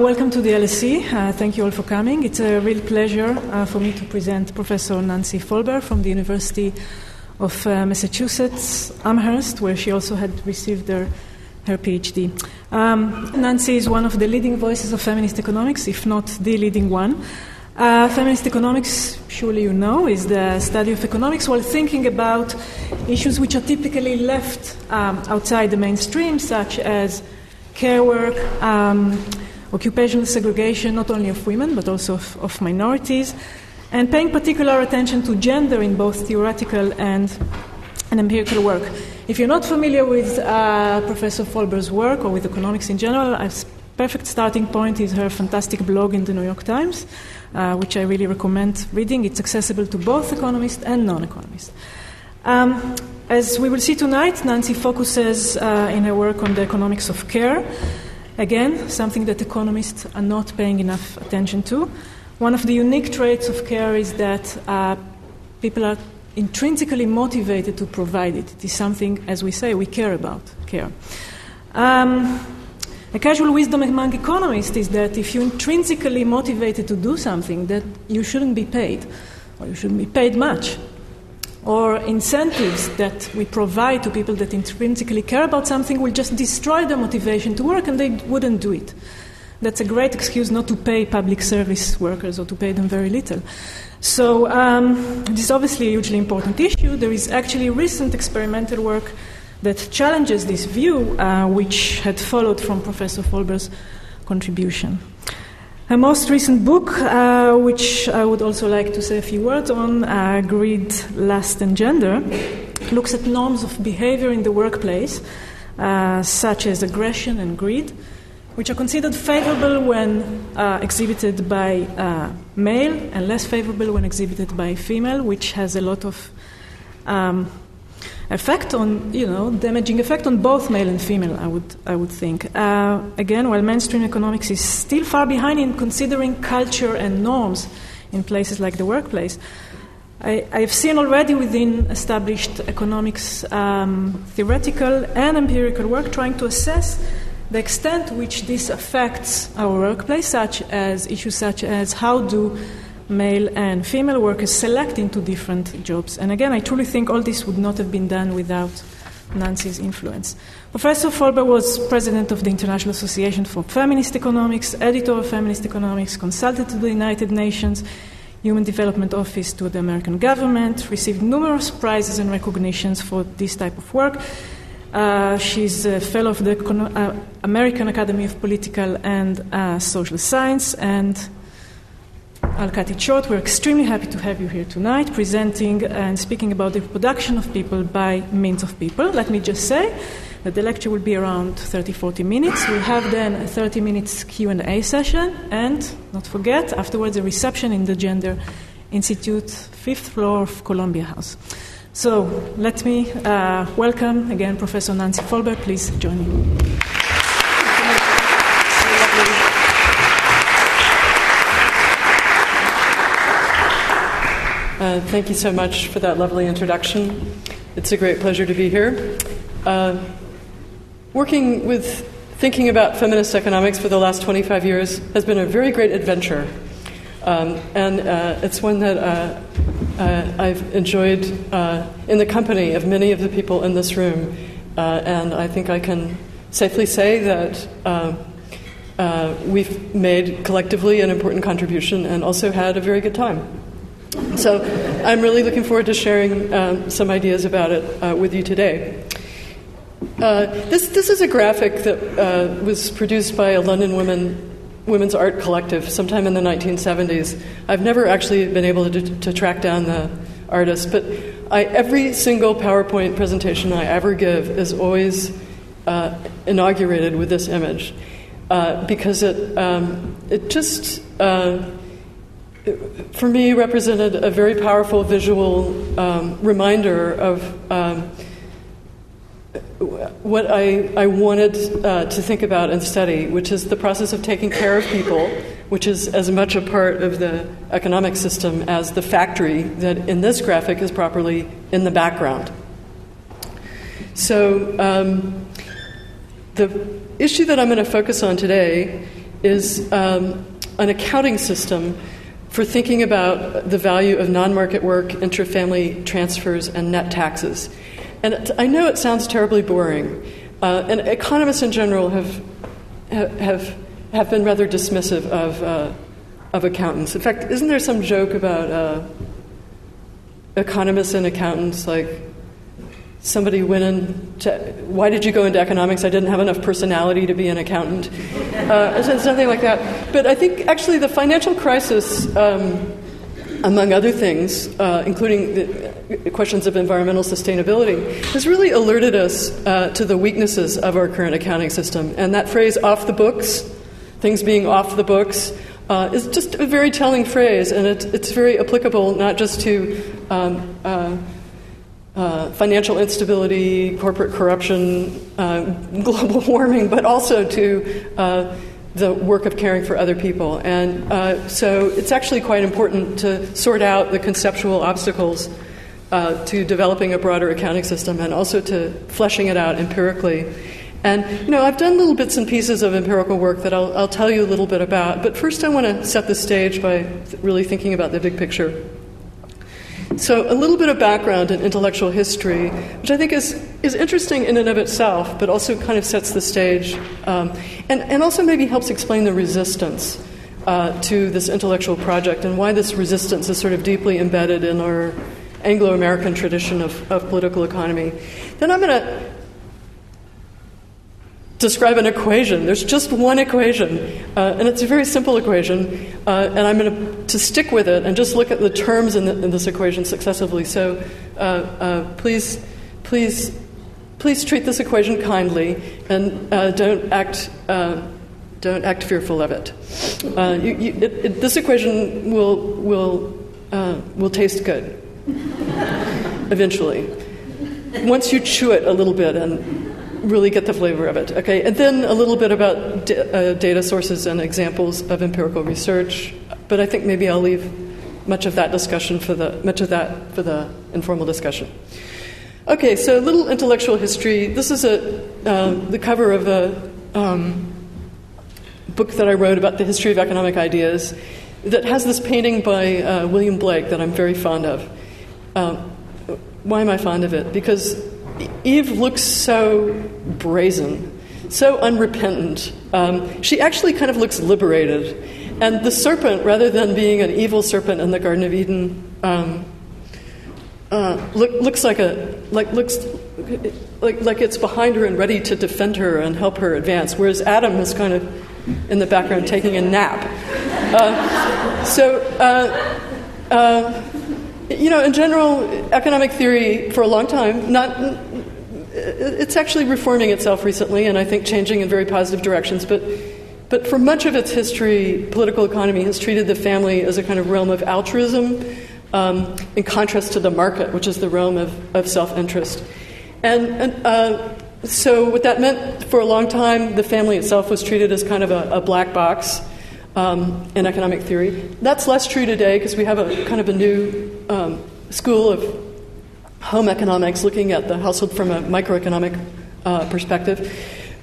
Welcome to the LSE. Uh, thank you all for coming. It's a real pleasure uh, for me to present Professor Nancy Folbre from the University of uh, Massachusetts Amherst, where she also had received her, her PhD. Um, Nancy is one of the leading voices of feminist economics, if not the leading one. Uh, feminist economics, surely you know, is the study of economics while thinking about issues which are typically left um, outside the mainstream, such as care work. Um, occupational segregation not only of women but also of, of, minorities, and paying particular attention to gender in both theoretical and, and empirical work. If you're not familiar with uh, Professor Folbre's work or with economics in general, a perfect starting point is her fantastic blog in the New York Times, uh, which I really recommend reading. It's accessible to both economists and non economists. Um, as we will see tonight, Nancy focuses uh, in her work on the economics of care. Again, something that economists are not paying enough attention to. One of the unique traits of care is that uh, people are intrinsically motivated to provide it. It is something, as we say, we care about care. Um, a casual wisdom among economists is that if you're intrinsically motivated to do something, that you shouldn't be paid, or you shouldn't be paid much or incentives that we provide to people that intrinsically care about something will just destroy their motivation to work and they wouldn't do it. That's a great excuse not to pay public service workers or to pay them very little. So, um, this is obviously a hugely important issue. There is actually recent experimental work that challenges this view, uh, which had followed from Professor Folbre's contribution. Her most recent book, uh, which I would also like to say a few words on, uh, Greed, Lust, and Gender, looks at norms of behavior in the workplace, uh, such as aggression and greed, which are considered favorable when uh, exhibited by uh, male and less favorable when exhibited by female, which has a lot of um, effect on, you know, damaging effect on both male and female, I would, I would think. Uh, again, while mainstream economics is still far behind in considering culture and norms in places like the workplace, I, have seen already within established economics um, theoretical and empirical work trying to assess the extent which this affects our workplace, such as issues such as how do male and female workers select into different jobs. And again, I truly think all this would not have been done without Nancy's influence. Professor Folbre was president of the International Association for Feminist Economics, editor of Feminist Economics, consultant to the United Nations, Human Development Office to the American government, received numerous prizes and recognitions for this type of work. Uh, she's a fellow of the uh, American Academy of Political and uh, Social Science and It short. We're extremely happy to have you here tonight, presenting and speaking about the reproduction of people by means of people. Let me just say that the lecture will be around 30, 40 minutes. We'll have then a 30 minutes Q&A session, and not forget, afterwards a reception in the Gender Institute, fifth floor of Columbia House. So let me uh, welcome again Professor Nancy Folbre. Please join me. Uh, thank you so much for that lovely introduction. It's a great pleasure to be here. Uh, working with thinking about feminist economics for the last 25 years has been a very great adventure. Um, and uh, it's one that uh, uh, I've enjoyed in the company of many of the people in this room. and I think I can safely say that we've made collectively an important contribution and also had a very good time. So I'm really looking forward to sharing um, some ideas about it uh, with you today. Uh, this, this is a graphic that uh, was produced by a London women, women's art collective sometime in the 1970s. I've never actually been able to, to track down the artist, but I, every single PowerPoint presentation I ever give is always uh, inaugurated with this image uh, because it, um, it just uh, for me, represented a very powerful visual um, reminder of um, what I, I wanted uh, to think about and study, which is the process of taking care of people, which is as much a part of the economic system as the factory that in this graphic is properly in the background. So, um, the issue that I'm going to focus on today is um, an accounting system for thinking about the value of non market work, intra-family transfers, and net taxes. And I know it sounds terribly boring, uh, and economists in general have, have, have been rather dismissive of, uh, of accountants. In fact, isn't there some joke about uh, economists and accountants like somebody went into why did you go into economics? I didn't have enough personality to be an accountant. Uh, something like that. But i think actually the financial crisis um, among other things uh, including the questions of environmental sustainability has really alerted us uh, to the weaknesses of our current accounting system. And that phrase off the books things being off the books uh, is just a very telling phrase. And it, it's very applicable not just to um, uh, financial instability, corporate corruption, uh, global warming, but also to uh, the work of caring for other people. And uh, so it's actually quite important to sort out the conceptual obstacles uh, to developing a broader accounting system and also to fleshing it out empirically. And, you know, I've done little bits and pieces of empirical work that I'll, I'll tell you a little bit about. But first, I want to set the stage by really thinking about the big picture. So, a little bit of background in intellectual history, which I think is, is interesting in and of itself, but also kind of sets the stage um, and, and also maybe helps explain the resistance uh, to this intellectual project and why this resistance is sort of deeply embedded in our Anglo American tradition of, of political economy. Then I'm going to describe an equation. There's just one equation, uh, and it's a very simple equation, uh, and I'm going to stick with it and just look at the terms in, the, in this equation successively. So uh, uh please, please, please treat this equation kindly and uh, don't act. Uh, don't act fearful of it. You, you, it, it. This equation will will will taste good eventually. Once you chew it a little bit and really get the flavor of it. Okay, and then a little bit about d- uh, data sources and examples of empirical research. But I think maybe I'll leave much of that discussion for the much of that for the informal discussion. Okay, so a little intellectual history. This is a uh, the cover of a um, book that I wrote about the history of economic ideas that has this painting by uh, William Blake that I'm very fond of. Um, why am I fond of it? Because Eve looks so brazen, so unrepentant. Um, she actually kind of looks liberated. And the serpent, rather than being an evil serpent in the Garden of Eden, um, uh, look, looks like a like looks like like it's behind her and ready to defend her and help her advance. Whereas Adam is kind of in the background taking a nap. Uh, so. Uh, uh you know, in general, economic theory for a long time, not it's actually reforming itself recently, and I think changing in very positive directions. But, but for much of its history, political economy has treated the family as a kind of realm of altruism, um, in contrast to the market, which is the realm of, of self interest. And, and uh, so, what that meant for a long time, the family itself was treated as kind of a, a black box um, in economic theory. That's less true today because we have a kind of a new um, school of home economics looking at the household from a microeconomic uh, perspective.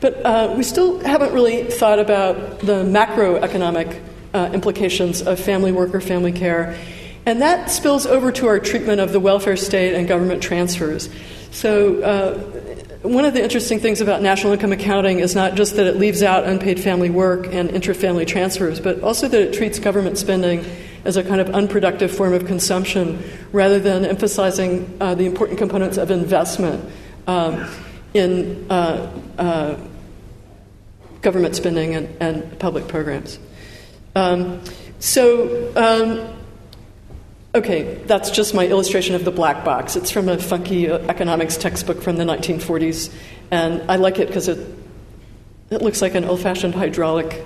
But uh, we still haven't really thought about the macroeconomic uh, implications of family work or family care. And that spills over to our treatment of the welfare state and government transfers. So, uh, one of the interesting things about national income accounting is not just that it leaves out unpaid family work and intra-family transfers, but also that it treats government spending as a kind of unproductive form of consumption rather than emphasizing uh, the important components of investment um, in uh, uh, government spending and, and public programs. Um, so, um, okay, that's just my illustration of the black box. It's from a funky uh, economics textbook from the 1940s, and I like it because it, it looks like an old fashioned hydraulic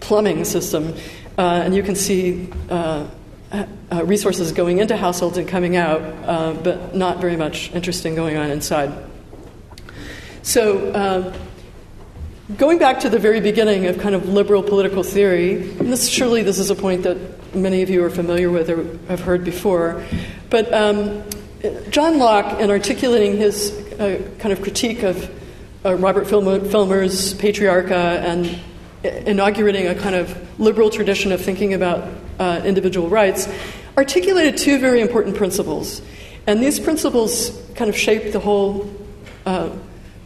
plumbing system. Uh, and you can see uh, uh, resources going into households and coming out, uh, but not very much interesting going on inside. So, uh, going back to the very beginning of kind of liberal political theory, and this, surely this is a point that many of you are familiar with or have heard before, but um, John Locke, in articulating his uh, kind of critique of Robert Filmer's Patriarcha and inaugurating a kind of liberal tradition of thinking about uh, individual rights, articulated two very important principles. And these principles kind of shaped the whole uh,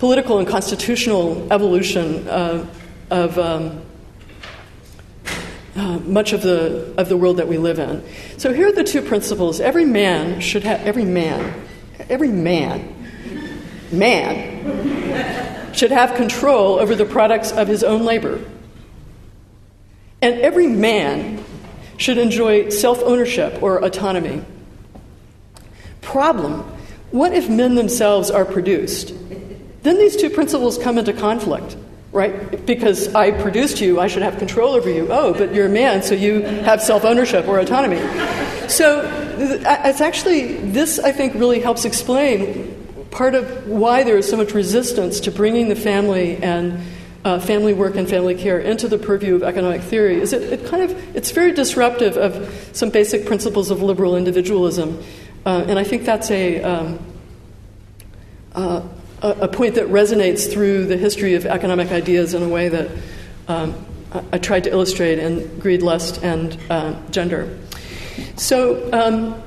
political and constitutional evolution uh, of um, uh, much of the, of the world that we live in. So here are the two principles. Every man should have, every man, every man, man, should have control over the products of his own labor. And every man should enjoy self ownership or autonomy. Problem what if men themselves are produced? Then these two principles come into conflict right? Because I produced you, I should have control over you. Oh, but you're a man, so you have self ownership or autonomy. So it's actually, this I think really helps explain part of why there is so much resistance to bringing the family and uh, family work and family care into the purview of economic theory is it, it, kind of it's very disruptive of some basic principles of liberal individualism uh, and i think that's a um, uh, a, point that resonates through the history of economic ideas in a way that um, I, I, tried to illustrate in Greed, Lust, and uh, Gender. So, um,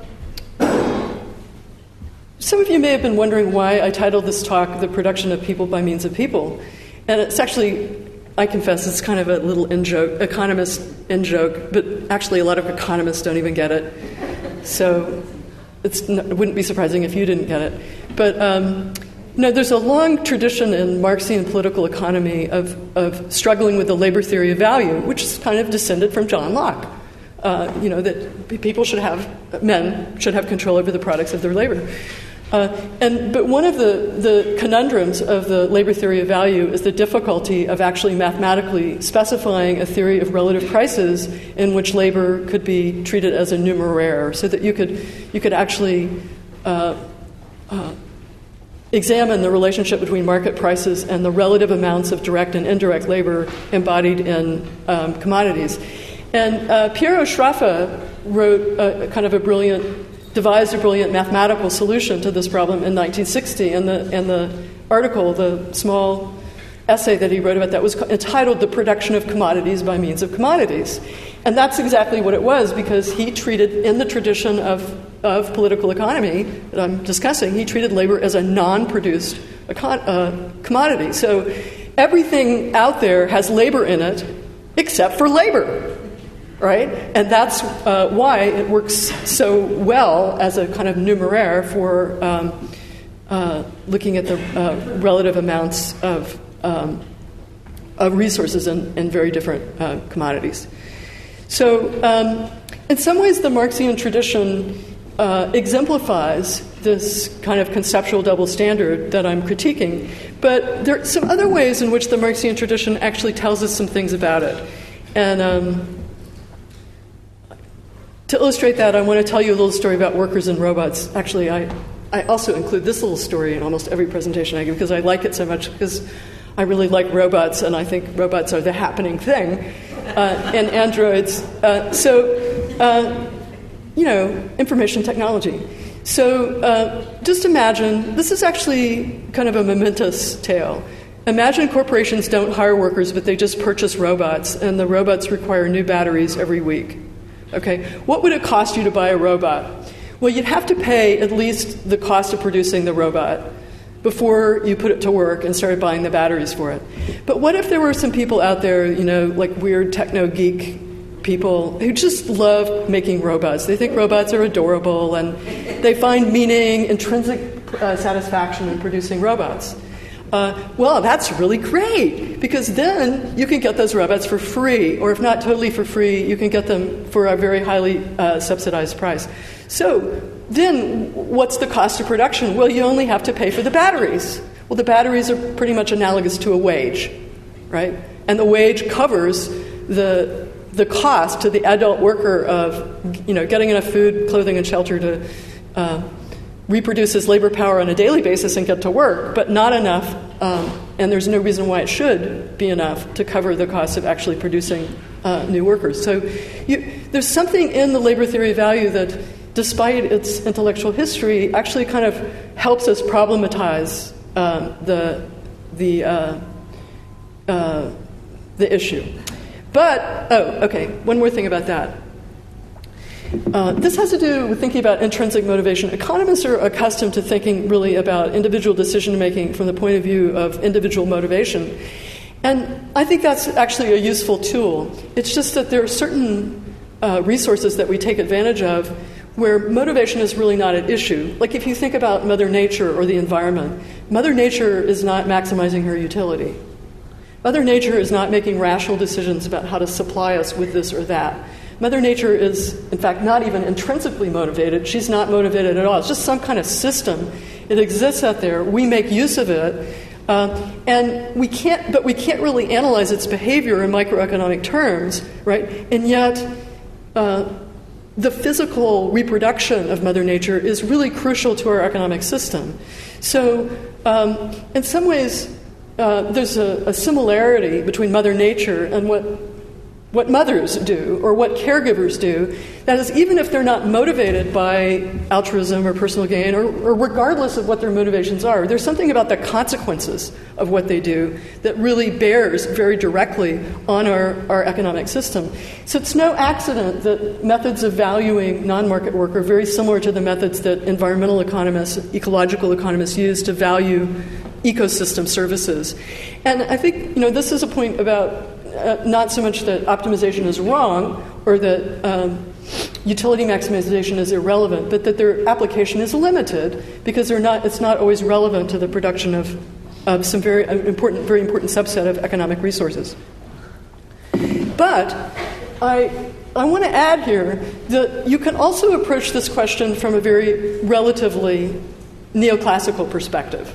some of you may have been wondering why I titled this talk The Production of People by Means of People. And it's actually, I confess, it's kind of a little in joke, economist in joke, but actually, a lot of economists don't even get it. So, it wouldn't be surprising if you didn't get it. But um, no, there's a long tradition in Marxian political economy of, of struggling with the labor theory of value, which is kind of descended from John Locke. Uh, you know, that people should have, men should have control over the products of their labor. Uh, and, but one of the, the conundrums of the labor theory of value is the difficulty of actually mathematically specifying a theory of relative prices in which labor could be treated as a numeraire, so that you could, you could actually uh, uh examine the relationship between market prices and the relative amounts of direct and indirect labor embodied in um, commodities. And uh, Piero Sraffa wrote a, kind of a brilliant, devised a brilliant mathematical solution to this problem in 1960. And the, and the article, the small essay that he wrote about that was entitled The Production of Commodities by Means of Commodities. And that's exactly what it was because he treated, in the tradition of, of political economy that I'm discussing, he treated labor as a non produced uh, commodity. So everything out there has labor in it except for labor. Right? And that's uh, why it works so well as a kind of numeraire for um, uh, looking at the uh, relative amounts of um, of resources in, in very different uh, commodities. So, um, in some ways, the Marxian tradition uh, exemplifies this kind of conceptual double standard that I'm critiquing, but there are some other ways in which the Marxian tradition actually tells us some things about it. And um, to illustrate that, I want to tell you a little story about workers and robots. Actually, I, I also include this little story in almost every presentation I give because I like it so much because I really like robots, and I think robots are the happening thing, uh, and androids. Uh, so, uh, you know, information technology. So, uh, just imagine this is actually kind of a momentous tale. Imagine corporations don't hire workers, but they just purchase robots, and the robots require new batteries every week. Okay, what would it cost you to buy a robot? Well, you'd have to pay at least the cost of producing the robot before you put it to work and started buying the batteries for it. But what if there were some people out there, you know, like weird techno geek people who just love making robots? They think robots are adorable and they find meaning, intrinsic uh, satisfaction in producing robots. Uh, well, that's really great because then you can get those robots for free, or if not totally for free, you can get them for a very highly uh, subsidized price. So, then what's the cost of production? Well, you only have to pay for the batteries. Well, the batteries are pretty much analogous to a wage, right? And the wage covers the, the cost to the adult worker of you know, getting enough food, clothing, and shelter to uh, reproduce his labor power on a daily basis and get to work, but not enough, um, and there's no reason why it should be enough to cover the cost of actually producing uh, new workers. So you, there's something in the labor theory of value that despite its intellectual history, actually kind of helps us problematize um, the, the uh, uh, the issue. But, oh, okay, one more thing about that. Uh, this has to do with thinking about intrinsic motivation. Economists are accustomed to thinking really about individual decision making from the point of view of individual motivation. And I think that's actually a useful tool. It's just that there are certain uh, resources that we take advantage of where motivation is really not an issue. Like if you think about Mother Nature or the environment, Mother Nature is not maximizing her utility. Mother Nature is not making rational decisions about how to supply us with this or that. Mother Nature is, in fact, not even intrinsically motivated. She's not motivated at all. It's just some kind of system. It exists out there. We make use of it. Uh, and we can't, but we can't really analyze its behavior in microeconomic terms, right? And yet, uh, the physical reproduction of Mother Nature is really crucial to our economic system. So, um, in some ways, uh, there's a, a, similarity between Mother Nature and what what mothers do or what caregivers do. That is, even if they're not motivated by altruism or personal gain, or, or, regardless of what their motivations are, there's something about the consequences of what they do that really bears very directly on our, our economic system. So it's no accident that methods of valuing non market work are very similar to the methods that environmental economists, ecological economists use to value ecosystem services. And I think you know this is a point about uh, not so much that optimization is wrong or that um, utility maximization is irrelevant, but that their application is limited because they're not, it's not always relevant to the production of, of some very important, very important subset of economic resources. But I, I want to add here that you can also approach this question from a very relatively neoclassical perspective.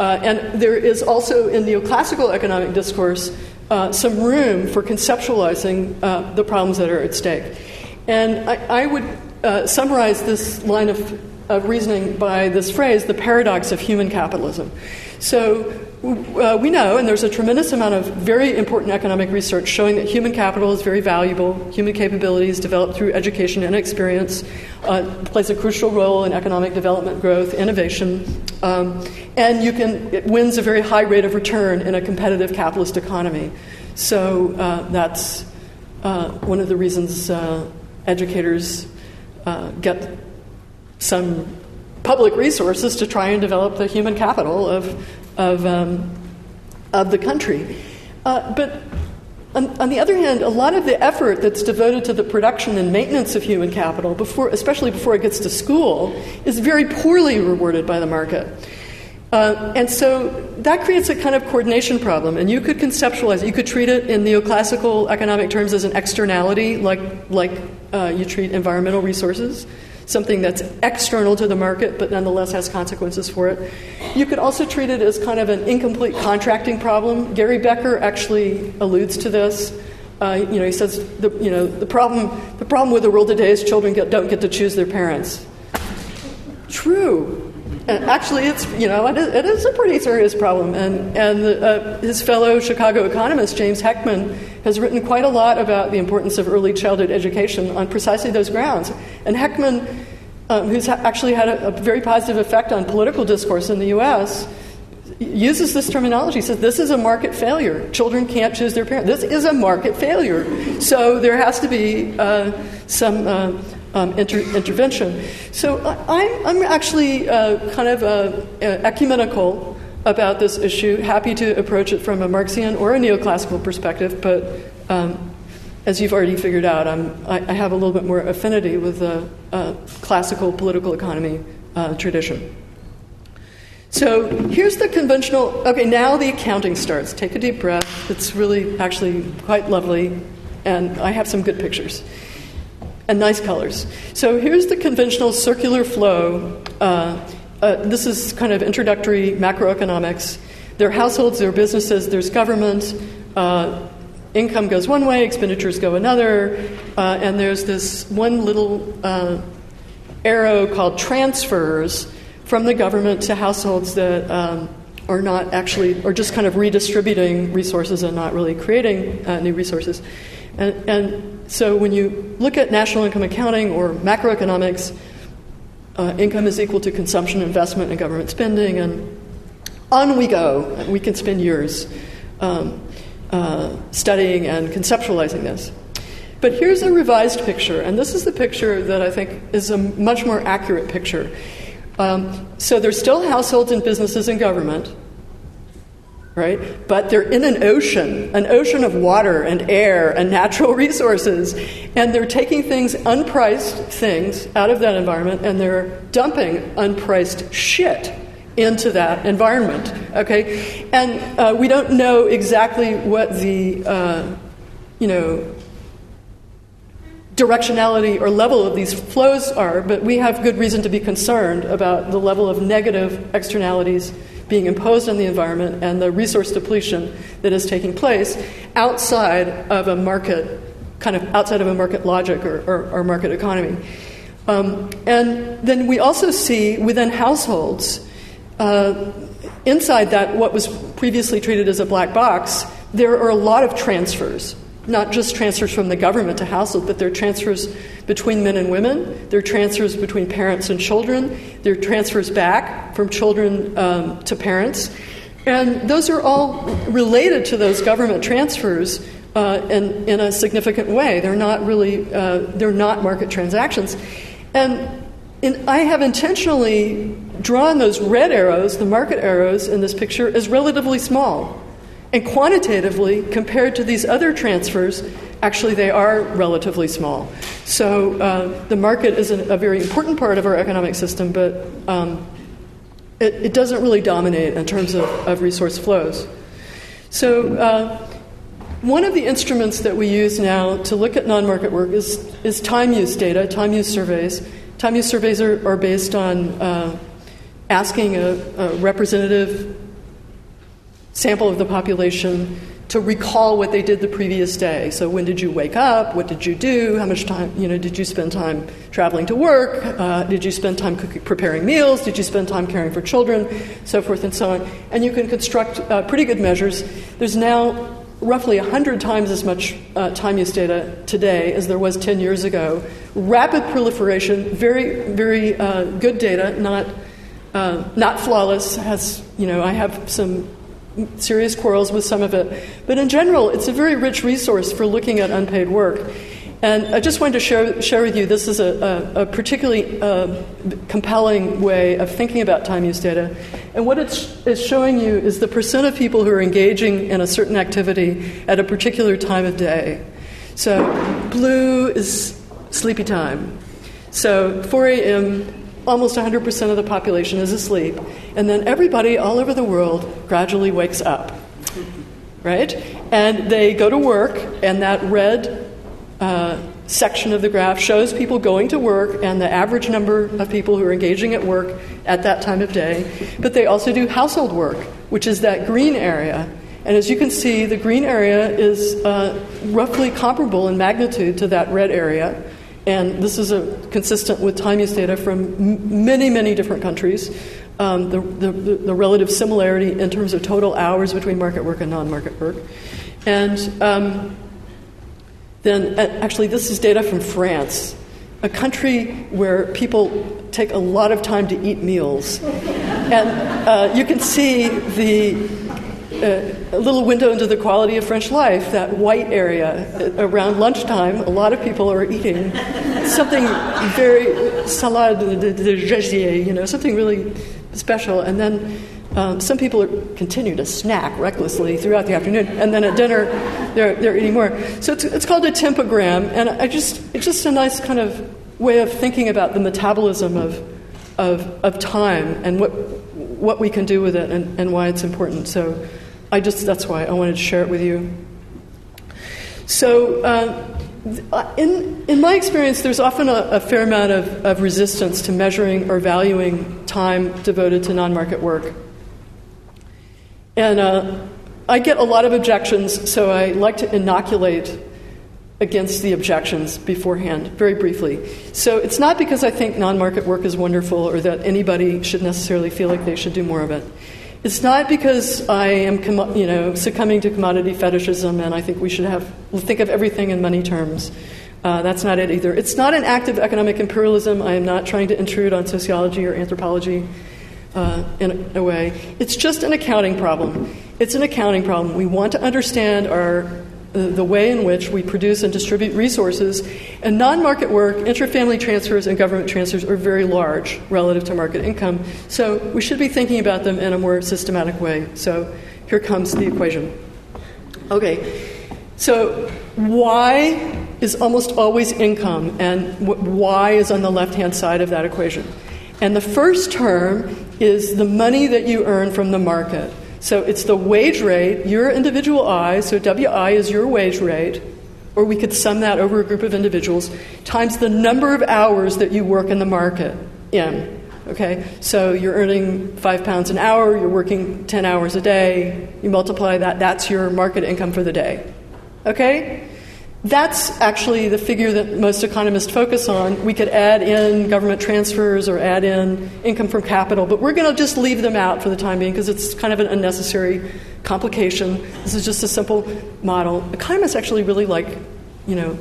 Uh, and there is also in neoclassical economic discourse uh, some room for conceptualizing uh, the problems that are at stake. And I, I would uh, summarize this line of, of, reasoning by this phrase the paradox of human capitalism. So uh, we know, and there's a tremendous amount of very important economic research showing that human capital is very valuable. Human capabilities developed through education and experience uh, plays a crucial role in economic development, growth, innovation, um, and you can it wins a very high rate of return in a competitive capitalist economy. So uh, that's uh, one of the reasons uh, educators uh, get some public resources to try and develop the human capital of of, um, of the country. Uh, but on, on, the other hand, a lot of the effort that's devoted to the production and maintenance of human capital, before, especially before it gets to school, is very poorly rewarded by the market. Uh, and so that creates a kind of coordination problem. And you could conceptualize it, you could treat it in neoclassical economic terms as an externality, like, like uh, you treat environmental resources something that's external to the market but nonetheless has consequences for it. You could also treat it as kind of an incomplete contracting problem. Gary Becker actually alludes to this. Uh, you know, he says the, you know, the, problem, the problem with the world today is children get, don't get to choose their parents. True. And actually, it's you know it is, it is a pretty serious problem, and and the, uh, his fellow Chicago economist James Heckman has written quite a lot about the importance of early childhood education on precisely those grounds. And Heckman, um, who's ha- actually had a, a, very positive effect on political discourse in the U.S., uses this terminology. He says this is a market failure. Children can't choose their parents. This is a market failure. So there has to be uh, some. Uh, um, inter- intervention. So I'm, I'm actually uh, kind of uh, ecumenical about this issue, happy to approach it from a Marxian or a neoclassical perspective, but um, as you've already figured out, I, I, have a little bit more affinity with the uh, classical political economy uh, tradition. So here's the conventional. Okay, now the accounting starts. Take a deep breath. It's really actually quite lovely, and I have some good pictures and nice colors. So here's the conventional circular flow. Uh, uh, this is kind of introductory macroeconomics. There are households, there are businesses, there's government. Uh, income goes one way, expenditures go another, uh, and there's this one little uh, arrow called transfers from the government to households that um, are not actually, or just kind of redistributing resources and not really creating uh, new resources. And, and so when you look at national income accounting or macroeconomics, uh, income is equal to consumption, investment, and government spending, and on we go. We can spend years. Um, uh, studying and conceptualizing this. But here's a revised picture, and this is the picture that I think is a much more accurate picture. Um, so there's still households and businesses and government, right? But they're in an ocean, an ocean of water and air and natural resources, and they're taking things, unpriced things, out of that environment, and they're dumping unpriced shit into that environment. Okay, and uh, we don't know exactly what the uh, you know directionality or level of these flows are, but we have good reason to be concerned about the level of negative externalities being imposed on the environment and the resource depletion that is taking place outside of a market, kind of outside of a market logic or, or, or market economy. Um, and then we also see within households, uh, inside that, what was previously treated as a black box, there are a lot of transfers not just transfers from the government to household, but there are transfers between men and women, there are transfers between parents and children, there are transfers back from children um, to parents. And those are all related to those government transfers uh, in, in a significant way. They're not really, uh, they're not market transactions. And in, I have intentionally drawn those red arrows, the market arrows in this picture, as relatively small. And quantitatively, compared to these other transfers, actually they are relatively small. So uh, the market is a, a, very important part of our economic system, but um, it, it, doesn't really dominate in terms of, of resource flows. So uh, one of the instruments that we use now to look at non-market work is, is time use data, time use surveys. Time use surveys are, are based on uh, asking a, a representative sample of the population to recall what they did the previous day. So, when did you wake up? What did you do? How much time, you know, did you spend time traveling to work? Uh, did you spend time cooking, preparing meals? Did you spend time caring for children? So forth and so on. And you can construct uh, pretty good measures. There's now roughly 100 times as much uh, time use data today as there was 10 years ago. Rapid proliferation, very, very uh, good data, not, uh, not flawless. Has, you know, I have some serious quarrels with some of it. But in general, it's a very rich resource for looking at unpaid work. And I just wanted to share, share with you this is a, a, a particularly uh, compelling way of thinking about time use data. And what it's, it's showing you is the percent of people who are engaging in a certain activity at a particular time of day. So, blue is sleepy time. So, 4 a.m almost 100% of the population is asleep, and then everybody all over the world gradually wakes up, right? And they go to work, and that red uh, section of the graph shows people going to work and the average number of people who are engaging at work at that time of day. But they also do household work, which is that green area. And as you can see, the green area is uh, roughly comparable in magnitude to that red area. And this is a, consistent with time use data from m- many, many different countries. Um, the, the, the, relative similarity in terms of total hours between market work and non market work. And um, then, actually, this is data from France, a country where people take a lot of time to eat meals. and uh, you can see the uh, a little window into the quality of French life, that white area around lunchtime, a lot of people are eating something very salade de, de you know, something really special. And then um, some people are, continue to snack recklessly throughout the afternoon, and then at dinner they're, they're eating more. So it's, it's called a tempogram, and I just, it's just a nice kind of way of thinking about the metabolism of, of, of time and what, what we can do with it and, and why it's important. So I just, that's why I wanted to share it with you. So, uh, in, in my experience, there's often a, a fair amount of, of resistance to measuring or valuing time devoted to non market work. And uh, I get a lot of objections, so I like to inoculate against the objections beforehand, very briefly. So it's not because I think non market work is wonderful or that anybody should necessarily feel like they should do more of it. It's not because I am, you know, succumbing to commodity fetishism and I think we should have think of everything in money terms. Uh, that's not it either. It's not an act of economic imperialism. I am not trying to intrude on sociology or anthropology uh, in a way. It's just an accounting problem. It's an accounting problem. We want to understand our Uh, the way in which we produce and distribute resources. And non market work, intrafamily transfers, and government transfers are very large relative to market income. So we should be thinking about them in a more systematic way. So here comes the equation. Okay, so Y is almost always income, and Y is on the left hand side of that equation. And the first term is the money that you earn from the market. So it's the wage rate, your individual I, so WI is your wage rate, or we could sum that over a group of individuals, times the number of hours that you work in the market in. Okay, so you're earning five pounds an hour, you're working 10 hours a day, you multiply that, that's your market income for the day. Okay? That's actually the figure that most economists focus on. We could add in government transfers or add in income from capital, but we're going to just leave them out for the time being because it's kind of an unnecessary complication. This is just a simple model. Economists actually really like, you know,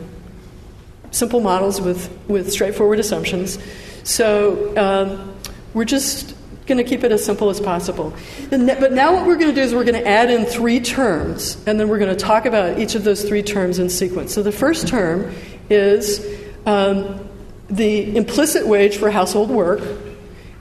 simple models with, with straightforward assumptions. So um, we're just going to keep it as simple as possible. But now, what we're going to do is we're going to add in three terms, and then we're going to talk about each of those three terms in sequence. So, the first term is um, the implicit wage for household work.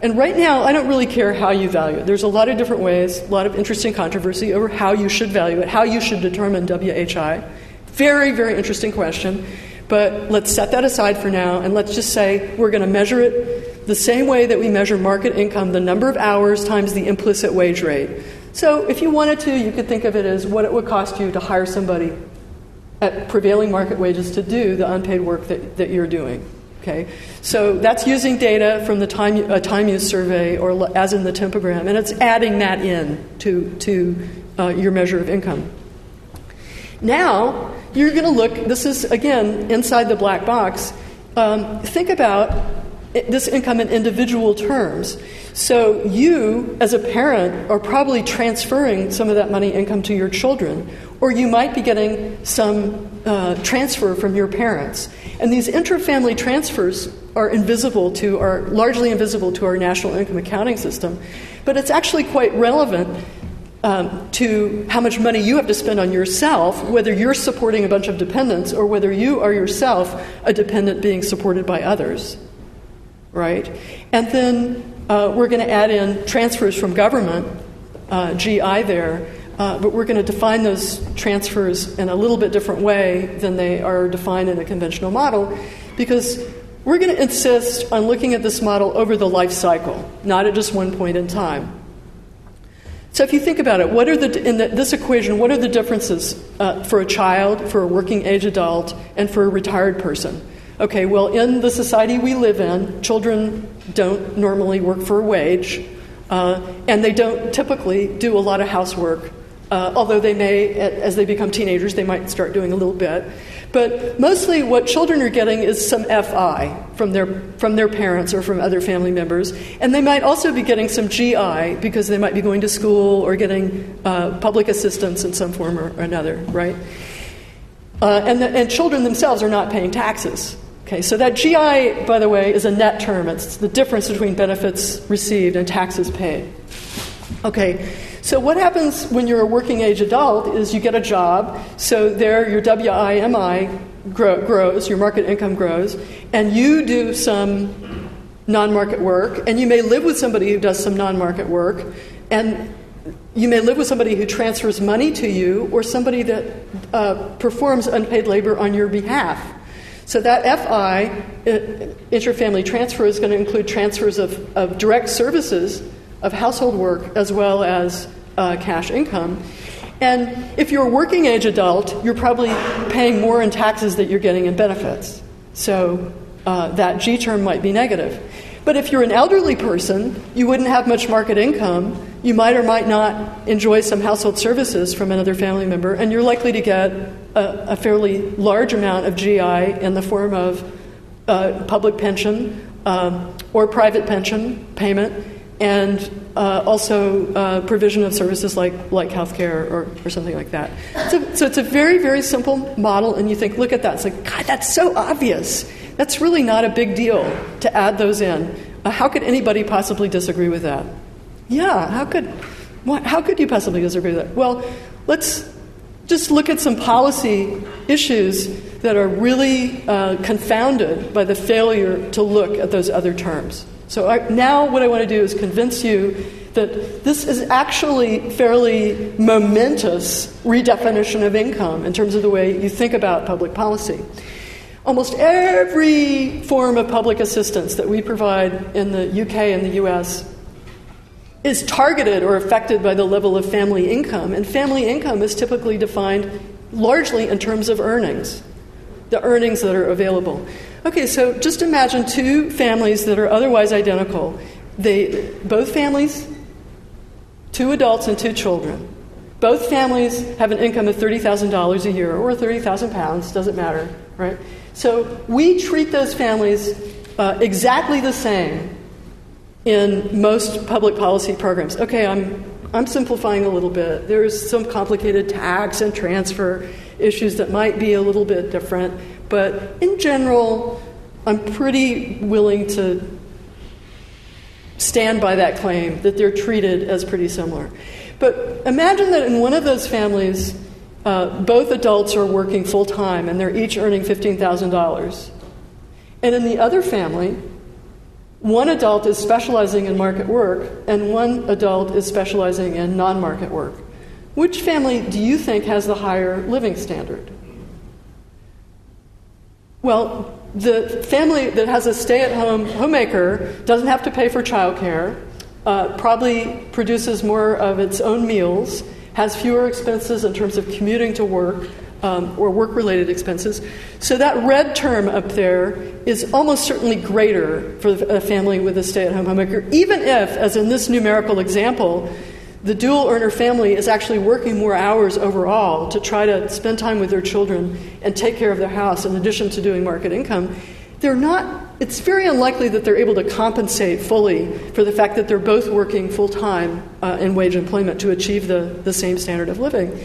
And right now, I don't really care how you value it. There's a lot of different ways, a lot of interesting controversy over how you should value it, how you should determine WHI. Very, very interesting question. But let's set that aside for now, and let's just say we're going to measure it the same way that we measure market income, the number of hours times the implicit wage rate. So if you wanted to, you could think of it as what it would cost you to hire somebody at prevailing market wages to do the unpaid work that, that you're doing. Okay, so that's using data from the time a time use survey, or as in the tempogram, and it's adding that in to to uh, your measure of income. Now you're going to look. This is again inside the black box. Um, think about this income in individual terms. So you, as a parent, are probably transferring some of that money income to your children, or you might be getting some uh, transfer from your parents. And these intra-family transfers are invisible to, are largely invisible to our national income accounting system, but it's actually quite relevant um, to how much money you have to spend on yourself, whether you're supporting a bunch of dependents or whether you are yourself a dependent being supported by others right? And then uh, we're going to add in transfers from government, uh, GI there, uh, but we're going to define those transfers in a little bit different way than they are defined in a conventional model because we're going to insist on looking at this model over the life cycle, not at just one point in time. So if you think about it, what are the in the, this equation? What are the differences uh, for a child, for a working age adult, and for a retired person? Okay, well, in the society we live in, children don't normally work for a wage, uh, and they don't typically do a lot of housework. Uh, although they may, as they become teenagers, they might start doing a little bit. But mostly, what children are getting is some FI from their from their parents or from other family members, and they might also be getting some GI because they might be going to school or getting uh, public assistance in some form or another, right? Uh, and, the, and children themselves are not paying taxes. Okay, so that GI, by the way, is a net term. It's the difference between benefits received and taxes paid. Okay, so what happens when you're a working age adult is you get a job, so there your WIMI grow, grows, your market income grows, and you do some non market work, and you may live with somebody who does some non market work, and you may live with somebody who transfers money to you or somebody that uh, performs unpaid labor on your behalf. So that FI, interfamily transfer, is going to include transfers of, of direct services of household work as well as uh, cash income. And if you're a working age adult, you're probably paying more in taxes that you're getting in benefits. So uh, that G term might be negative. But if you're an elderly person, you wouldn't have much market income. You might or might not enjoy some household services from another family member, and you're likely to get a, a fairly large amount of GI in the form of uh, public pension um, or private pension payment, and uh, also uh, provision of services like, like healthcare or, or something like that. So, so it's a very, very simple model, and you think, look at that. It's like, God, that's so obvious. That's really not a big deal to add those in. Uh, how could anybody possibly disagree with that? Yeah, how could how could you possibly disagree with that? Well, let's just look at some policy issues that are really uh, confounded by the failure to look at those other terms. So I, now, what I want to do is convince you that this is actually fairly momentous redefinition of income in terms of the way you think about public policy. Almost every form of public assistance that we provide in the UK and the US is targeted or affected by the level of family income, and family income is typically defined largely in terms of earnings, the earnings that are available. Okay, so just imagine two families that are otherwise identical. They, both families, two adults and two children. Both families have an income of $30,000 a year or 30,000 pounds, doesn't matter, right? So we treat those families uh, exactly the same in most public policy programs. Okay, I'm, I'm simplifying a little bit. There's some complicated tax and transfer issues that might be a little bit different, but in general, I'm pretty willing to stand by that claim that they're treated as pretty similar. But imagine that in one of those families, uh, both adults are working full time and they're each earning $15,000. And in the other family, one adult is specializing in market work and one adult is specializing in non market work. Which family do you think has the higher living standard? Well, the family that has a stay at home homemaker doesn't have to pay for childcare, uh, probably produces more of its own meals, has fewer expenses in terms of commuting to work, um, or work related expenses. So that red term up there is almost certainly greater for a family with a stay at home homemaker, even if, as in this numerical example, the dual earner family is actually working more hours overall to try to spend time with their children and take care of their house in addition to doing market income. They're not, it's very unlikely that they're able to compensate fully for the fact that they're both working full time uh, in wage employment to achieve the, the same standard of living.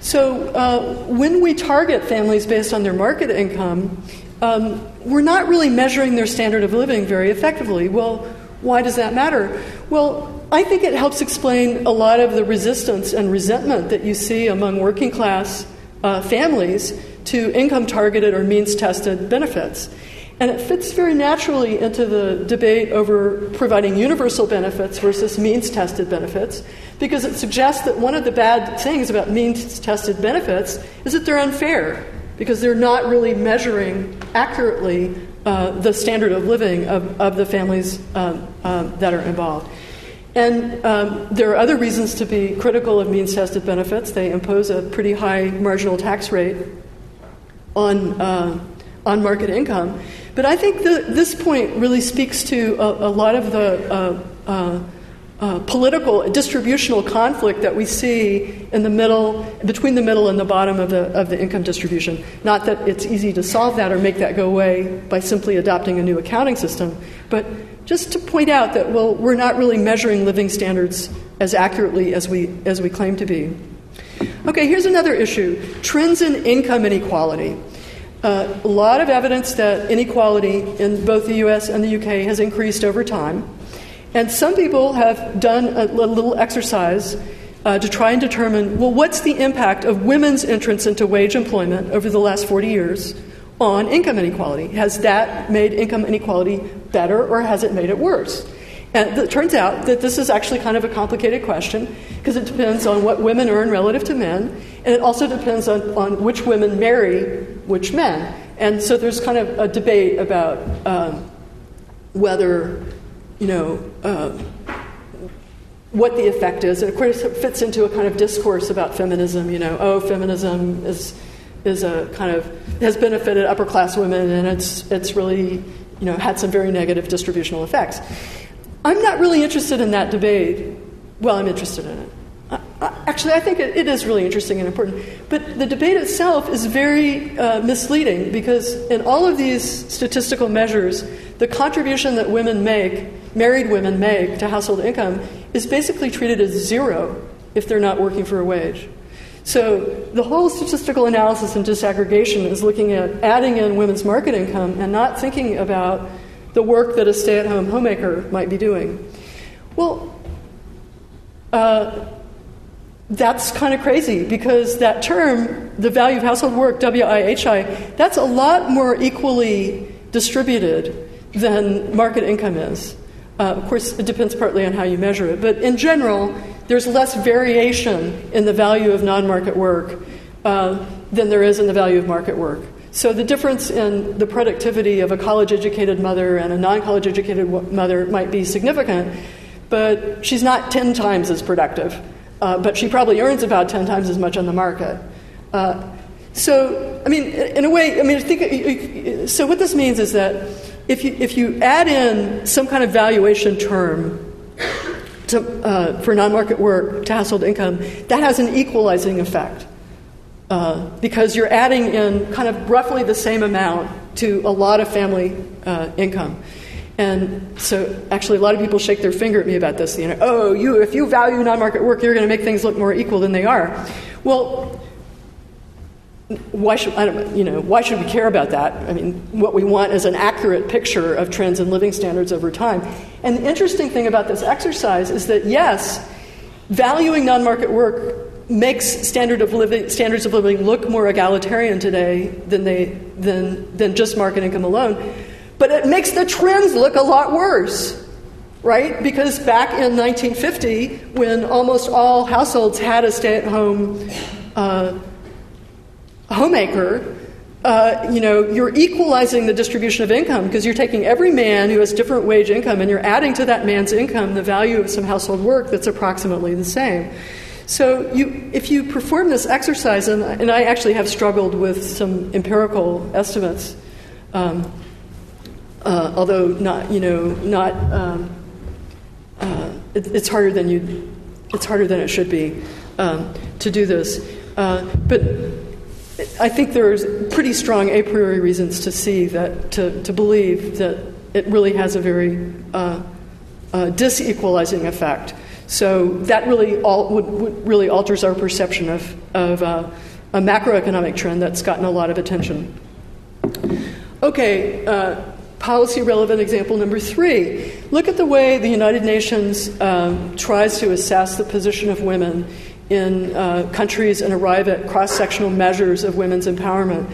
So uh, when we target families based on their market income, um, we're not really measuring their standard of living very effectively. Well, why does that matter? Well, I think it helps explain a lot of the resistance and resentment that you see among working class uh, families to income targeted or means tested benefits. And it fits very naturally into the debate over providing universal benefits versus means tested benefits, because it suggests that one of the bad things about means tested benefits is that they're unfair, because they're not really measuring accurately uh, the standard of living of, of the families um, um, that are involved. And um, there are other reasons to be critical of means tested benefits. They impose a pretty high marginal tax rate on, uh, on market income. But I think the, this point really speaks to a, a lot of the uh, uh, uh, political distributional conflict that we see in the middle, between the middle and the bottom of the, of the income distribution. Not that it's easy to solve that or make that go away by simply adopting a new accounting system, but just to point out that, well, we're not really measuring living standards as accurately as we, as we claim to be. Okay, here's another issue trends in income inequality. A lot of evidence that inequality in both the US and the UK has increased over time. And some people have done a little exercise uh, to try and determine well, what's the impact of women's entrance into wage employment over the last 40 years on income inequality? Has that made income inequality better or has it made it worse? And it turns out that this is actually kind of a complicated question because it depends on what women earn relative to men, and it also depends on, on which women marry which men. And so there's kind of a debate about um, whether, you know, um, what the effect is. And of course, it fits into a kind of discourse about feminism. You know, oh, feminism is is a kind of has benefited upper class women, and it's it's really you know had some very negative distributional effects. I'm not really interested in that debate. Well, I'm interested in it. Uh, actually, I think it, it is really interesting and important. But the debate itself is very uh, misleading because in all of these statistical measures, the contribution that women make, married women make to household income, is basically treated as zero if they're not working for a wage. So the whole statistical analysis and disaggregation is looking at adding in women's market income and not thinking about the work that a stay at home homemaker might be doing. Well, uh, that's kind of crazy because that term, the value of household work, WIHI, that's a lot more equally distributed than market income is. Uh, of course, it depends partly on how you measure it, but in general, there's less variation in the value of non market work uh, than there is in the value of market work. So the difference in the productivity of a college educated mother and a non college educated mother might be significant, but she's not 10 times as productive. Uh, but she probably earns about 10 times as much on the market. Uh, so, I mean, in a way, I mean, think, so what this means is that if you, if you add in some kind of valuation term to, uh, for non market work to household income, that has an equalizing effect. Uh, because you're adding in kind of roughly the same amount to a lot of family uh, income. And so, actually, a lot of people shake their finger at me about this. You know, oh, you if you value non-market work, you're going to make things look more equal than they are. Well, why should I you know why should we care about that? I mean, what we want is an accurate picture of trends in living standards over time. And the interesting thing about this exercise is that yes, valuing non-market work makes standard of living, standards of living look more egalitarian today than they than than just market income alone. But it makes the trends look a lot worse, right? Because back in 1950, when almost all households had a stay at home uh, homemaker, uh, you know, you're equalizing the distribution of income because you're taking every man who has different wage income and you're adding to that man's income the value of some household work that's approximately the same. So, you, if you perform this exercise, and, and I actually have struggled with some empirical estimates. Um, uh, although not, you know, not, um, uh, it, it's harder than you, it's harder than it should be um, to do this. Uh, but I think there's pretty strong a priori reasons to see that, to, to believe that it really has a very uh, uh, disequalizing effect. So that really all, would, would really alters our perception of, of uh, a macroeconomic trend that's gotten a lot of attention. Okay, policy relevant example number three look at the way the United Nations um, tries to assess the position of women in uh, countries and arrive at cross sectional measures of women's empowerment.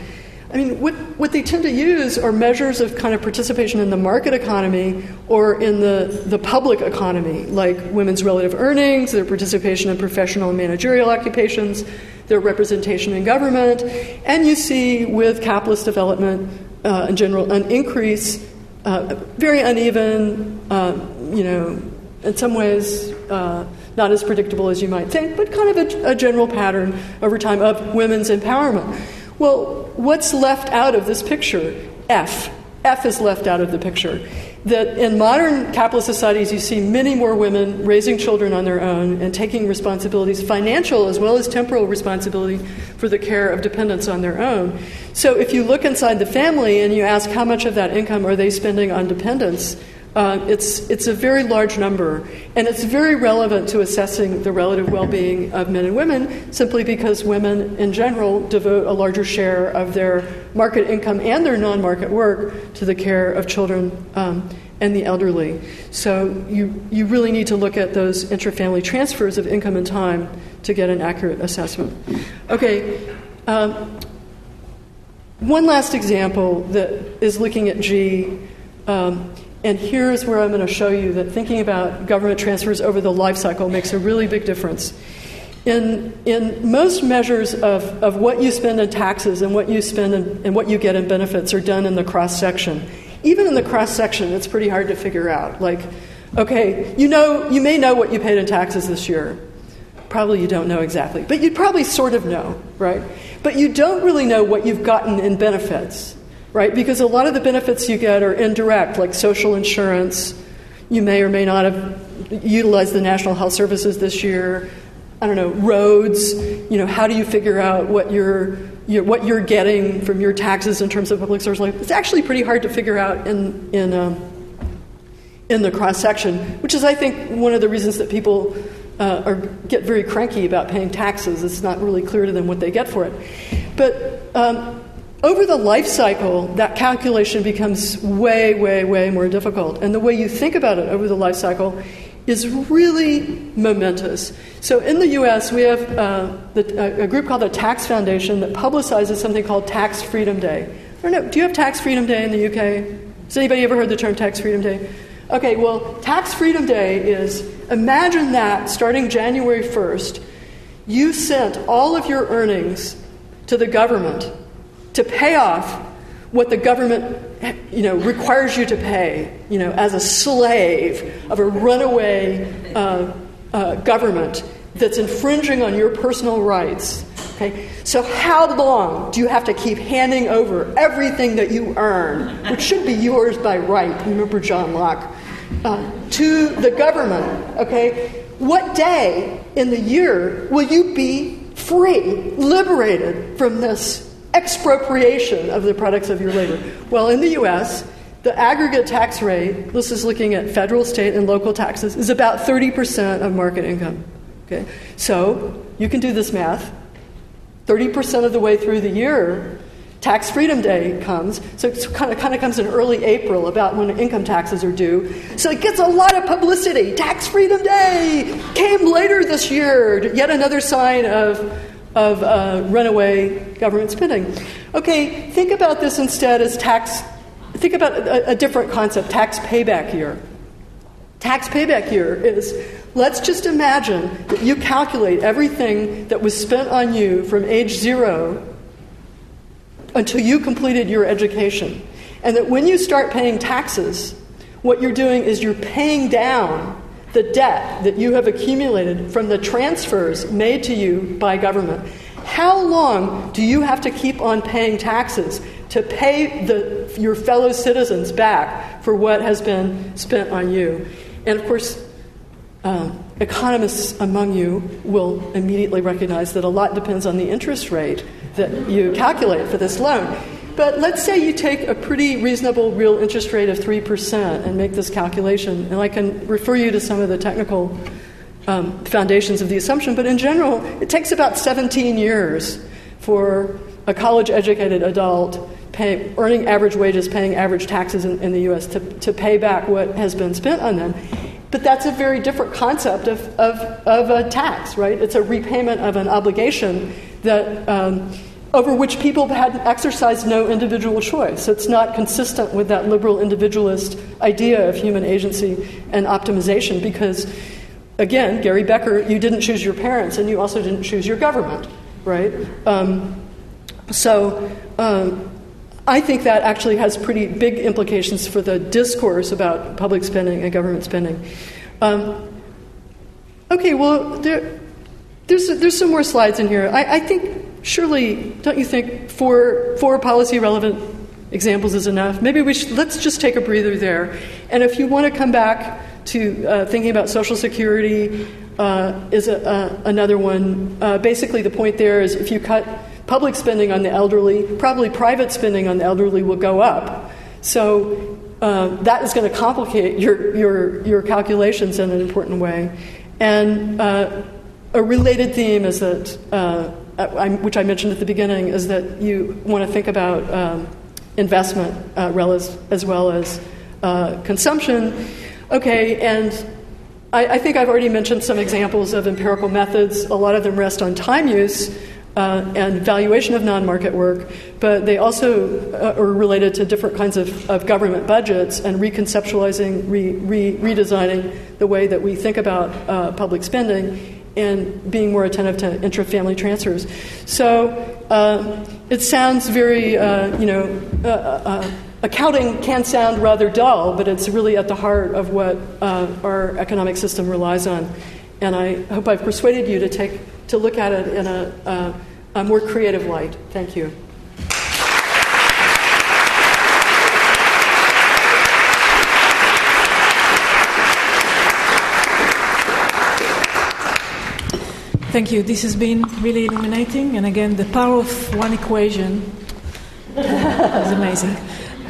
I mean, what, what they tend to use are measures of kind of participation in the market economy or in the, the public economy, like women's relative earnings, their participation in professional and managerial occupations, their representation in government, and you see with capitalist development uh, in general, an increase, uh, very uneven, uh, you know, in some ways uh, not as predictable as you might think, but kind of a, a general pattern over time of women's empowerment. Well, what's left out of this picture? F. F is left out of the picture that in modern capitalist societies, you see many more women raising children on their own and taking responsibilities, financial as well as temporal responsibility, for the care of dependents on their own. So if you look inside the family and you ask how much of that income are they spending on dependents, uh, it's, it's a very large number, and it's very relevant to assessing the relative well being of men and women simply because women in general devote a larger share of their market income and their non market work to the care of children um, and the elderly. So you, you really need to look at those intrafamily transfers of income and time to get an accurate assessment. Okay. Um, one last example that is looking at G. Um, and here's where I'm going to show you that thinking about government transfers over the life cycle makes a really big difference. In, in most measures of, of what you spend in taxes and what you spend in, and what you get in benefits are done in the cross section. Even in the cross section, it's pretty hard to figure out. Like, okay, you know, you may know what you paid in taxes this year. Probably you don't know exactly, but you probably sort of know, right? But you don't really know what you've gotten in benefits right? Because a lot of the benefits you get are indirect, like social insurance. You may or may not have utilized the National Health Services this year. I don't know, roads. You know, how do you figure out what you're, you're what you're getting from your taxes in terms of public service? Like, it's actually pretty hard to figure out in in um, in the cross section, which is, I think, one of the reasons that people uh, get very cranky about paying taxes. It's not really clear to them what they get for it. But um, over the life cycle, that calculation becomes way, way, way more difficult. And the way you think about it over the life cycle is really momentous. So in the US, we have uh, the, a group called the Tax Foundation that publicizes something called Tax Freedom Day. I don't know, do you have Tax Freedom Day in the UK? Has anybody ever heard the term Tax Freedom Day? Okay, well, Tax Freedom Day is imagine that starting January 1st, you sent all of your earnings to the government to pay off what the government you know, requires you to pay, you know, as a slave of a runaway uh, uh, government that's infringing on your personal rights. Okay? So, how long do you have to keep handing over everything that you earn, which should be yours by right? Remember John Locke, uh, to the government. Okay? What day in the year will you be free, liberated from this expropriation of the products of your labor. Well, in the US, the aggregate tax rate, this is looking at federal, state, and local taxes, is about 30% of market income. Okay? So you can do this math. 30% of the way through the year, Tax Freedom Day comes. So it kind of, kind of comes in early April about when income taxes are due. So it gets a lot of publicity. Tax Freedom Day came later this year. Yet another sign of of uh, runaway government spending. Okay, think about this instead as tax, think about a, a different concept tax payback year. Tax payback year is let's just imagine that you calculate everything that was spent on you from age zero until you completed your education. And that when you start paying taxes, what you're doing is you're paying down the debt that you have accumulated from the transfers made to you by government. How long do you have to keep on paying taxes to pay the, your fellow citizens back for what has been spent on you? And of course, uh, economists among you will immediately recognize that a lot depends on the interest rate that you calculate for this loan. But let's say you take a pretty reasonable real interest rate of 3% and make this calculation, and I can refer you to some of the technical um, foundations of the assumption, but in general, it takes about 17 years for a college educated adult pay, earning average wages, paying average taxes in, in the US to, to pay back what has been spent on them. But that's a very different concept of, of, of a tax, right? It's a repayment of an obligation that. Um, over which people had exercised no individual choice. It's not consistent with that liberal individualist idea of human agency and optimization because, again, Gary Becker, you didn't choose your parents and you also didn't choose your government, right? Um, so um, I think that actually has pretty big implications for the discourse about public spending and government spending. Um, okay, well, there, there's, there's some more slides in here. I, I think surely, don't you think four, four policy relevant examples is enough? Maybe we should, let's just take a breather there. And if you want to come back to uh, thinking about Social Security, uh, is a, another one. Uh, basically, the point there is if you cut public spending on the elderly, probably private spending on the elderly will go up. So uh, that is going to complicate your, your, your calculations in an important way. And uh, a related theme is that uh, which I mentioned at the beginning, is that you want to think about um, investment uh, as well as uh, consumption. Okay, and I, I, think I've already mentioned some examples of empirical methods. A lot of them rest on time use. Uh, and valuation of non market work, but they also uh, are related to different kinds of, of government budgets and reconceptualizing, re, re, redesigning the way that we think about uh, public spending and being more attentive to intra-family transfers. So uh, it sounds very, uh, you know, uh, uh, accounting can sound rather dull, but it's really at the heart of what uh, our economic system relies on. And I hope I've persuaded you to take to look at it in a, uh, a more creative light. Thank you. Thank you. This has been really illuminating. And again, the power of one equation is amazing.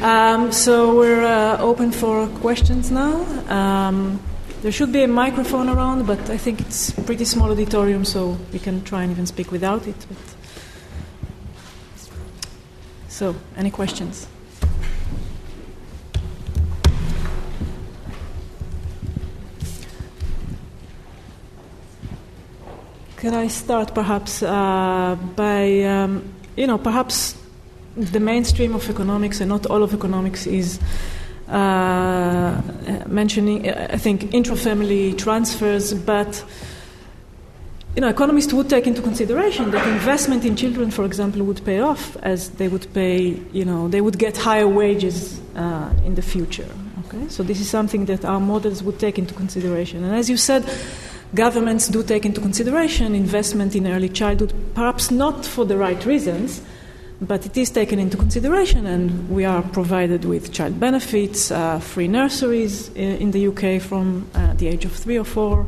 Um, so we're uh, open for questions now. Um, there should be a microphone around, but I think it's pretty small auditorium, so we can try and even speak without it. But... So, any questions? Can I start perhaps uh, by, um, you know, perhaps the mainstream of economics and not all of economics is uh, mentioning, I think, intrafamily transfers, but you know, economists would take into consideration that investment in children, for example, would pay off as they would pay, you know, they would get higher wages uh, in the future. Okay, so this is something that our models would take into consideration. And as you said, governments do take into consideration investment in early childhood, perhaps not for the right reasons, but it is taken into consideration, and we are provided with child benefits, uh, free nurseries in, in, the UK from uh, the age of three or four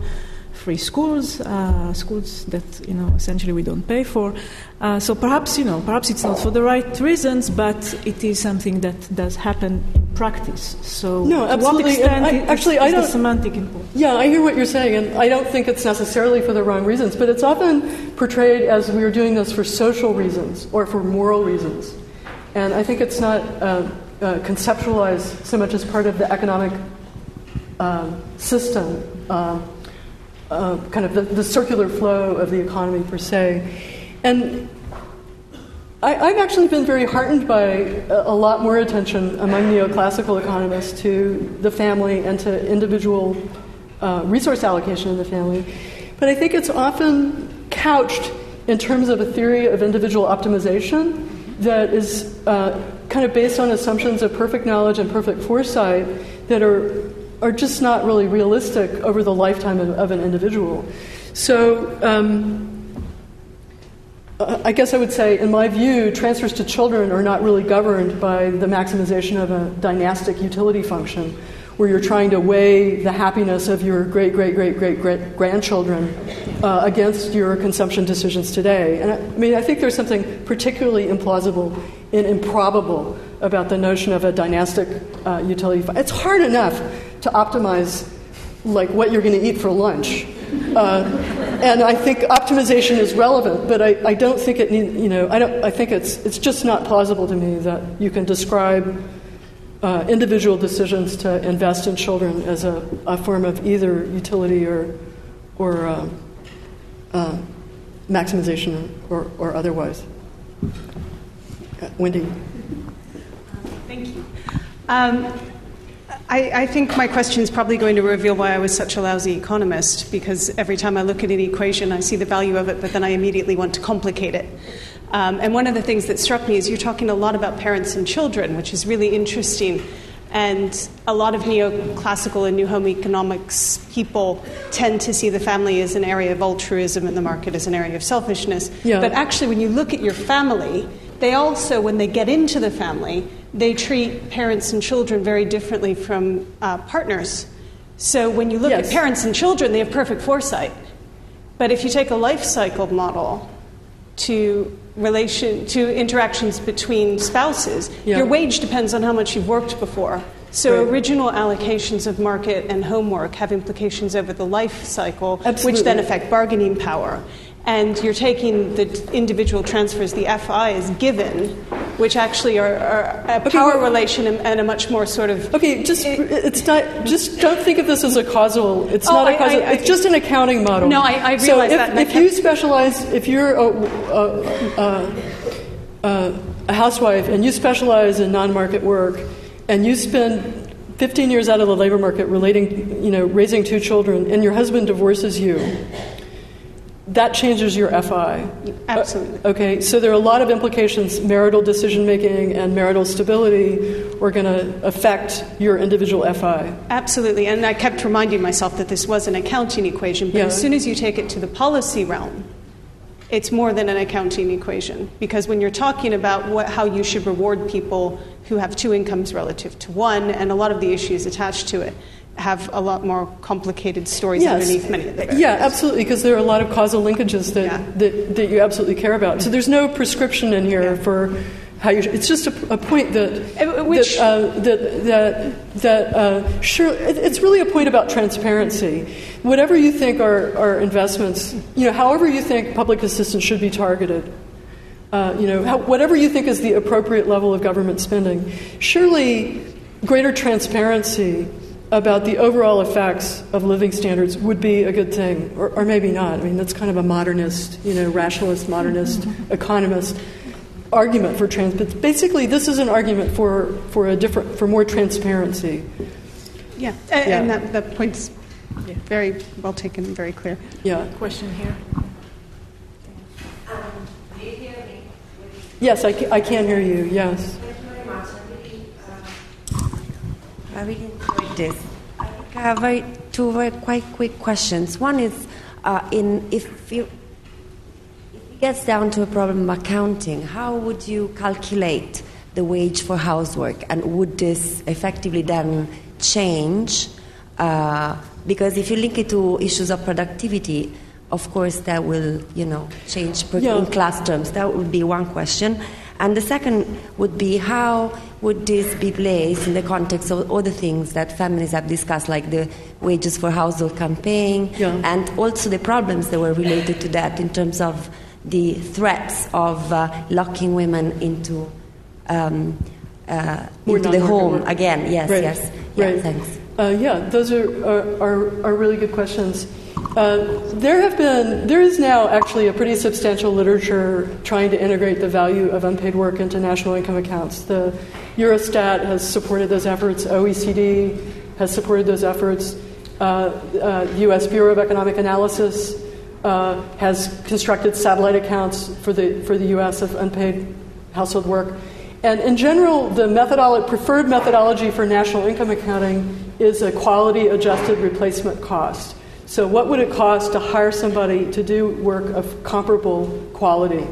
free schools, uh, schools that you know essentially we don't pay for. Uh, so perhaps you know perhaps it's not for the right reasons, but it is something that does happen in practice. So no, absolutely. I, actually, is I don't, semantic input? Yeah, I hear what you're saying, and I don't think it's necessarily for the wrong reasons, but it's often portrayed as we are doing this for social reasons or for moral reasons, and I think it's not. Uh, uh, conceptualized so much as part of the economic um, system. Uh, kind of the, the, circular flow of the economy per se. And I, have actually been very heartened by a, a, lot more attention among neoclassical economists to the family and to individual uh, resource allocation in the family. But I think it's often couched in terms of a theory of individual optimization that is uh, kind of based on assumptions of perfect knowledge and perfect foresight that are are just not really realistic over the lifetime of, of an individual. So, um, I guess I would say, in my view, transfers to children are not really governed by the maximization of a dynastic utility function, where you're trying to weigh the happiness of your great, great, great, great, great grandchildren uh, against your consumption decisions today. And I, I mean, I think there's something particularly implausible and improbable about the notion of a dynastic uh, utility. It's hard enough to optimize like what you're going to eat for lunch. Uh, and I think optimization is relevant, but I, I don't think it need, you know I don't I think it's it's just not plausible to me that you can describe uh, individual decisions to invest in children as a, a form of either utility or or uh, uh maximization or, or otherwise. Uh, Wendy. Thank you. Um, I, I, think my question is probably going to reveal why I was such a lousy economist, because every time I look at an equation, I see the value of it, but then I immediately want to complicate it. Um, and one of the things that struck me is you're talking a lot about parents and children, which is really interesting. And a lot of neoclassical and new home economics people tend to see the family as an area of altruism and the market as an area of selfishness. Yeah. But actually, when you look at your family, they also, when they get into the family, they treat parents and children very differently from uh, partners. So when you look yes. at parents and children, they have perfect foresight. But if you take a life cycle model to relation to interactions between spouses, yeah. your wage depends on how much you've worked before. So right. original allocations of market and homework have implications over the life cycle, Absolutely. which then affect bargaining power and you're taking the individual transfers, the FI is given, which actually are, are a okay, power well, relation and, a much more sort of. Okay, just it, it's not. Just don't think of this as a causal. It's oh, not a causal. I, I, it's just an accounting model. No, I, I realize so if, that. If you specialize, if you're a, a, a, a housewife and you specialize in non-market work, and you spend 15 years out of the labor market relating, you know, raising two children, and your husband divorces you that changes your FI. Absolutely. Uh, okay, so there are a lot of implications. Marital decision making and marital stability are going to affect your individual FI. Absolutely, and I kept reminding myself that this was an accounting equation, but yeah. as soon as you take it to the policy realm, it's more than an accounting equation because when you're talking about what, how you should reward people who have two incomes relative to one, and a lot of the issues attached to it have a lot more complicated stories yes. underneath many of the Yeah, absolutely, because there are a lot of causal linkages that, yeah. that, that, you absolutely care about. So there's no prescription in here yeah. for how you. It's just a, a point that uh, Which, that, uh, that that, that uh, sure. It, it's really a point about transparency. Whatever you think are, are investments, you know, however you think public assistance should be targeted. Uh, you know, how, whatever you think is the appropriate level of government spending. Surely, greater transparency about the overall effects of living standards would be a good thing, or, or maybe not. I mean, that's kind of a modernist, you know, rationalist, modernist, economist argument for trans. But basically, this is an argument for, for a different, for more transparency. Yeah, and, yeah. and that, that point's very well taken, very clear. Yeah. Question here. Um, do you hear me? Yes, I, I can hear you. Yes. I really enjoyed this. I have very, two very quite quick questions. One is, uh, in if you if it gets down to a problem of accounting, how would you calculate the wage for housework, and would this effectively then change? Uh, because if you link it to issues of productivity, of course, that will, you know, change yeah. in class terms. That would be one question. And the second would be how would this be placed in the context of other things that feminists have discussed, like the wages for household campaign, yeah. and also the problems that were related to that in terms of the threats of uh, locking women into um, uh, into the home again. Yes, right. yes, yeah. Right. Thanks. Uh, yeah, those are, are, are, are really good questions. Uh, there have been, there is now actually a pretty substantial literature trying to integrate the value of unpaid work into national income accounts. The Eurostat has supported those efforts, OECD has supported those efforts, uh, uh, U.S. Bureau of Economic Analysis uh, has constructed satellite accounts for the, for the U.S. of unpaid household work. And in general, the methodolo- preferred methodology for national income accounting is a quality adjusted replacement cost. So, what would it cost to hire somebody to do work of comparable quality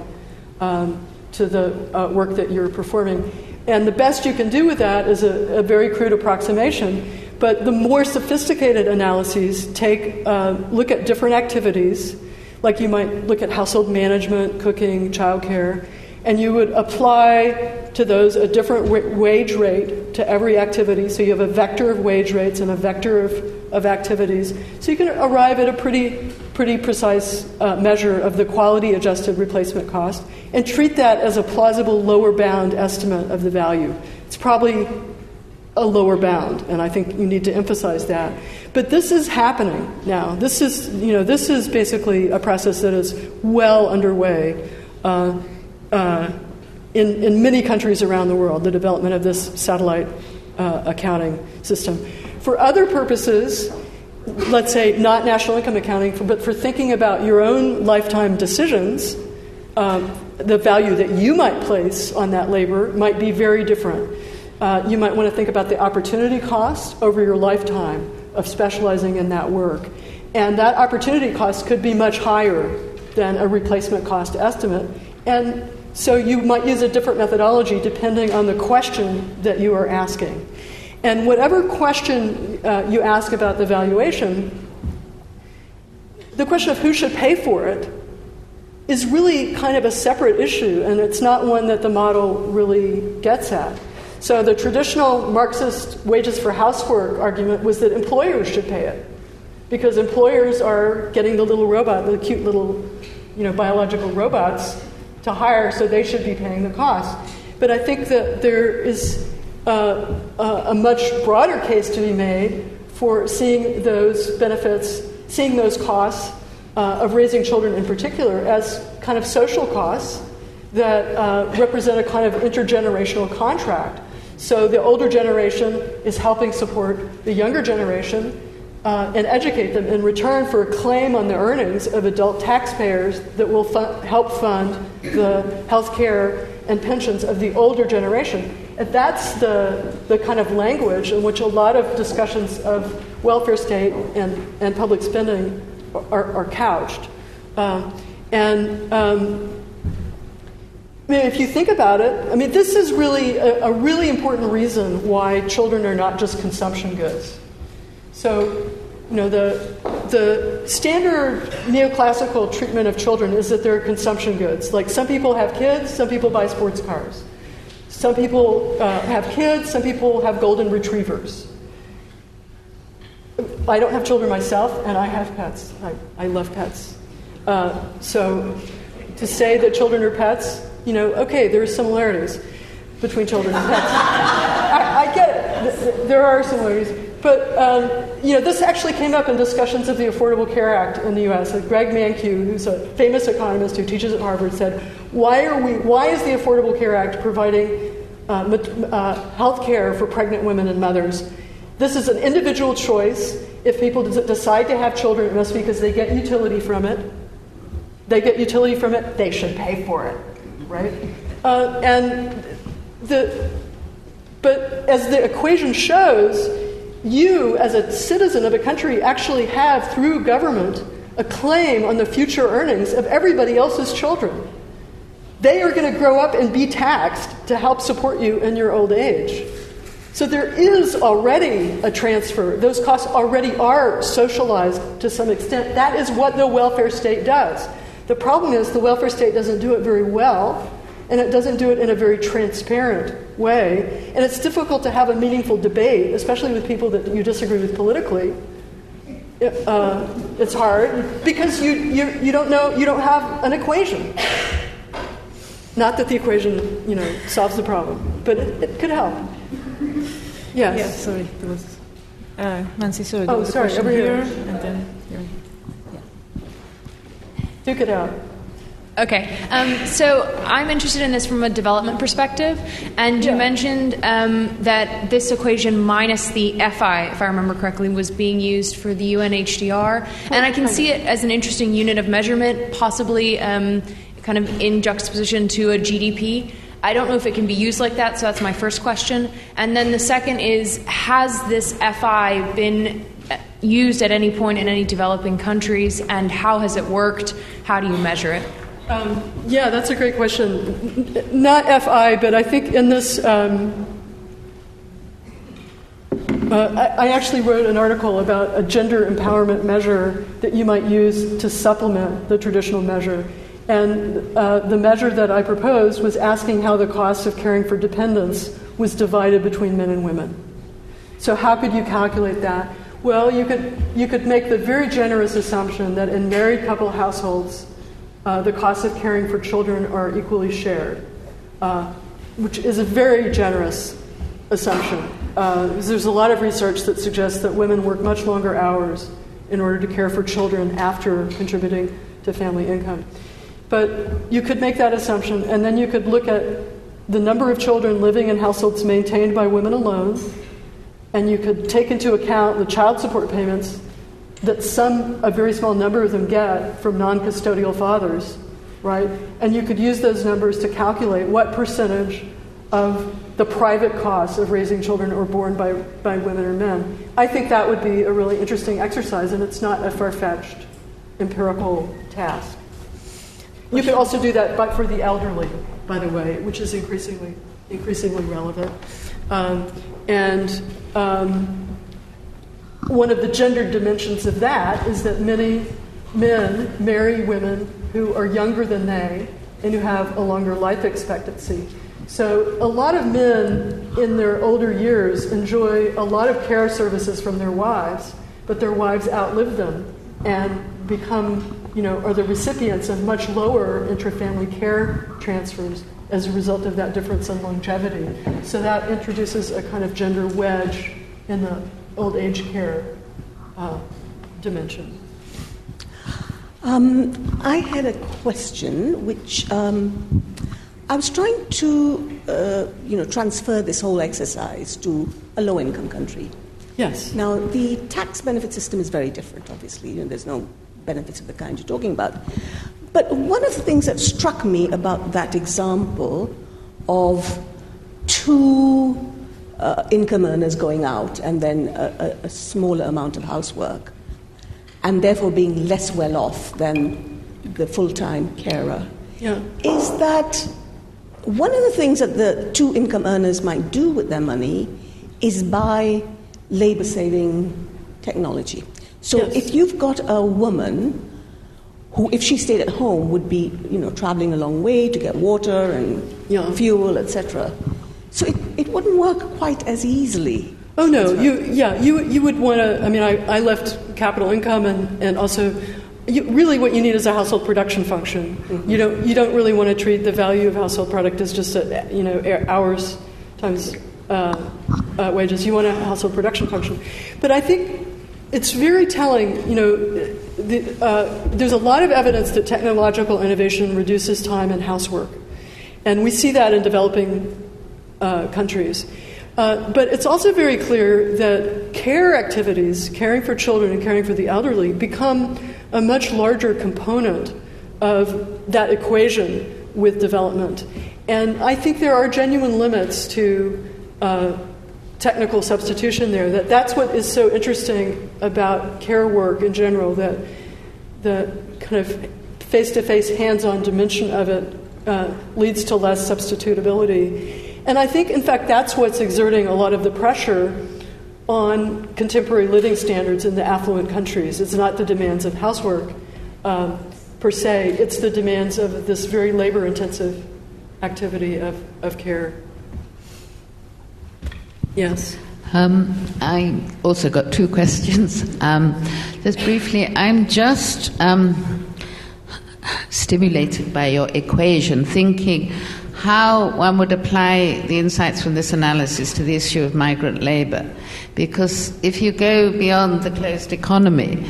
um, to the uh, work that you're performing? And the best you can do with that is a, a very crude approximation. But the more sophisticated analyses take uh, look at different activities, like you might look at household management, cooking, childcare, and you would apply to those a different w- wage rate to every activity. So you have a vector of wage rates and a vector of, of activities. So you can arrive at a pretty, pretty precise uh, measure of the quality adjusted replacement cost and treat that as a plausible lower bound estimate of the value. It's probably a lower bound, and I think you need to emphasize that. But this is happening now. This is, you know, this is basically a process that is well underway. Uh, uh, in, in many countries around the world, the development of this satellite uh, accounting system. For other purposes, let's say not national income accounting, but for thinking about your own lifetime decisions, um, the value that you might place on that labor might be very different. Uh, you might want to think about the opportunity cost over your lifetime of specializing in that work. And that opportunity cost could be much higher than a replacement cost estimate. And so you might use a different methodology depending on the question that you are asking. And whatever question uh, you ask about the valuation, the question of who should pay for it is really kind of a separate issue, and it's not one that the model really gets at. So the traditional Marxist wages for housework argument was that employers should pay it because employers are getting the little robot, the cute little, you know, biological robots to hire, so they should be paying the cost. But I think that there is a much broader case to be made for seeing those benefits, seeing those costs uh, of raising children in particular as kind of social costs that uh, represent a kind of intergenerational contract. So the older generation is helping support the younger generation uh, and educate them in return for a claim on the earnings of adult taxpayers that will help fund the health care and pensions of the older generation. That's the, the kind of language in which a lot of discussions of welfare state and, and public spending are, are couched. Um, and um, I mean, if you think about it, I mean, this is really a, a really important reason why children are not just consumption goods. So, you know, the, the standard neoclassical treatment of children is that they're consumption goods. Like some people have kids, some people buy sports cars. Some people uh, have kids, some people have golden retrievers. I don't have children myself, and I have pets. I, I love pets. Uh, so to say that children are pets, you know, okay, there are similarities between children and pets. I, I get it. There are similarities. But um, you know, this actually came up in discussions of the Affordable Care Act in the U.S. Like Greg Mankiw, who's a famous economist who teaches at Harvard, said, "Why are we? Why is the Affordable Care Act providing uh, uh, health care for pregnant women and mothers? This is an individual choice. If people decide to have children, it must be because they get utility from it. They get utility from it. They should pay for it, right? Uh, and the but as the equation shows, you, as a citizen of a country, actually have, through government, a claim on the future earnings of everybody else's children. They are going to grow up and be taxed to help support you in your old age. So there is already a transfer. Those costs already are socialized to some extent. That is what the welfare state does. The problem is the welfare state doesn't do it very well and it doesn't do it in a very transparent way. And it's difficult to have a meaningful debate, especially with people that you disagree with politically. Uh, it's hard because you, you, you don't know, you don't have an equation. Not that the equation, you know, solves the problem, but it, it could help. Yes. Yeah, sorry. There was, uh, Nancy, sorry. Oh, sorry, over here. here. And then here. Yeah. Duke it out. Okay, um, so I'm interested in this from a development perspective, and you yeah. mentioned um, that this equation minus the FI, if I remember correctly, was being used for the UNHDR, and I can see it as an interesting unit of measurement, possibly um, kind of in juxtaposition to a GDP. I don't know if it can be used like that, so that's my first question. And then the second is Has this FI been used at any point in any developing countries, and how has it worked? How do you measure it? Um, yeah, that's a great question. Not FI, but I think in this. Um, uh, I, I, actually wrote an article about a gender empowerment measure that you might use to supplement the traditional measure. And uh, the measure that I proposed was asking how the cost of caring for dependents was divided between men and women. So, how could you calculate that? Well, you could, you could make the very generous assumption that in married couple households, uh, the costs of caring for children are equally shared, uh, which is a very generous assumption. Uh, there's a lot of research that suggests that women work much longer hours in order to care for children after contributing to family income. But you could make that assumption, and then you could look at the number of children living in households maintained by women alone, and you could take into account the child support payments that some, a very small number of them get from non custodial fathers, right? And you could use those numbers to calculate what percentage of the private costs of raising children are borne by, by women or men. I think that would be a really interesting exercise, and it's not a far fetched empirical task. You could also do that, but for the elderly, by the way, which is increasingly increasingly relevant. Um, and um, one of the gendered dimensions of that is that many men marry women who are younger than they and who have a longer life expectancy. So, a lot of men in their older years enjoy a lot of care services from their wives, but their wives outlive them and become, you know, are the recipients of much lower intrafamily care transfers as a result of that difference in longevity. So, that introduces a kind of gender wedge in the old age care uh, dimension. Um, I had a question which um, I was trying to, uh, you know, transfer this whole exercise to a low-income country. Yes. Now, the tax benefit system is very different, obviously. You know, there's no benefits of the kind you're talking about. But one of the things that struck me about that example of two uh, income earners going out and then a, a, a smaller amount of housework, and therefore being less well off than the full time carer. Yeah. Is that one of the things that the two income earners might do with their money is buy labor saving technology. So yes. if you've got a woman who, if she stayed at home, would be, you know, traveling a long way to get water and yeah. fuel, etc. So it, it wouldn't work quite as easily. Oh no, you yeah you you would want to. I mean, I, I left capital income and and also. You, really, what you need is a household production function. Mm-hmm. You don't you don't really want to treat the value of household product as just a, you know hours times uh, uh, wages. You want a household production function. But I think it's very telling. You know, the, uh, there's a lot of evidence that technological innovation reduces time and housework, and we see that in developing uh, countries. Uh, but it's also very clear that care activities, caring for children and caring for the elderly, become a much larger component of that equation with development. And I think there are genuine limits to uh, technical substitution there. That that's what is so interesting about care work in general. That the kind of face-to-face, hands-on dimension of it uh, leads to less substitutability. And I think, in fact, that's what's exerting a lot of the pressure on contemporary living standards in the affluent countries. It's not the demands of housework um, per se, it's the demands of this very labor intensive activity of, of care. Yes. Um, I also got two questions. Um, just briefly, I'm just um, stimulated by your equation, thinking how one would apply the insights from this analysis to the issue of migrant labor. Because if you go beyond the closed economy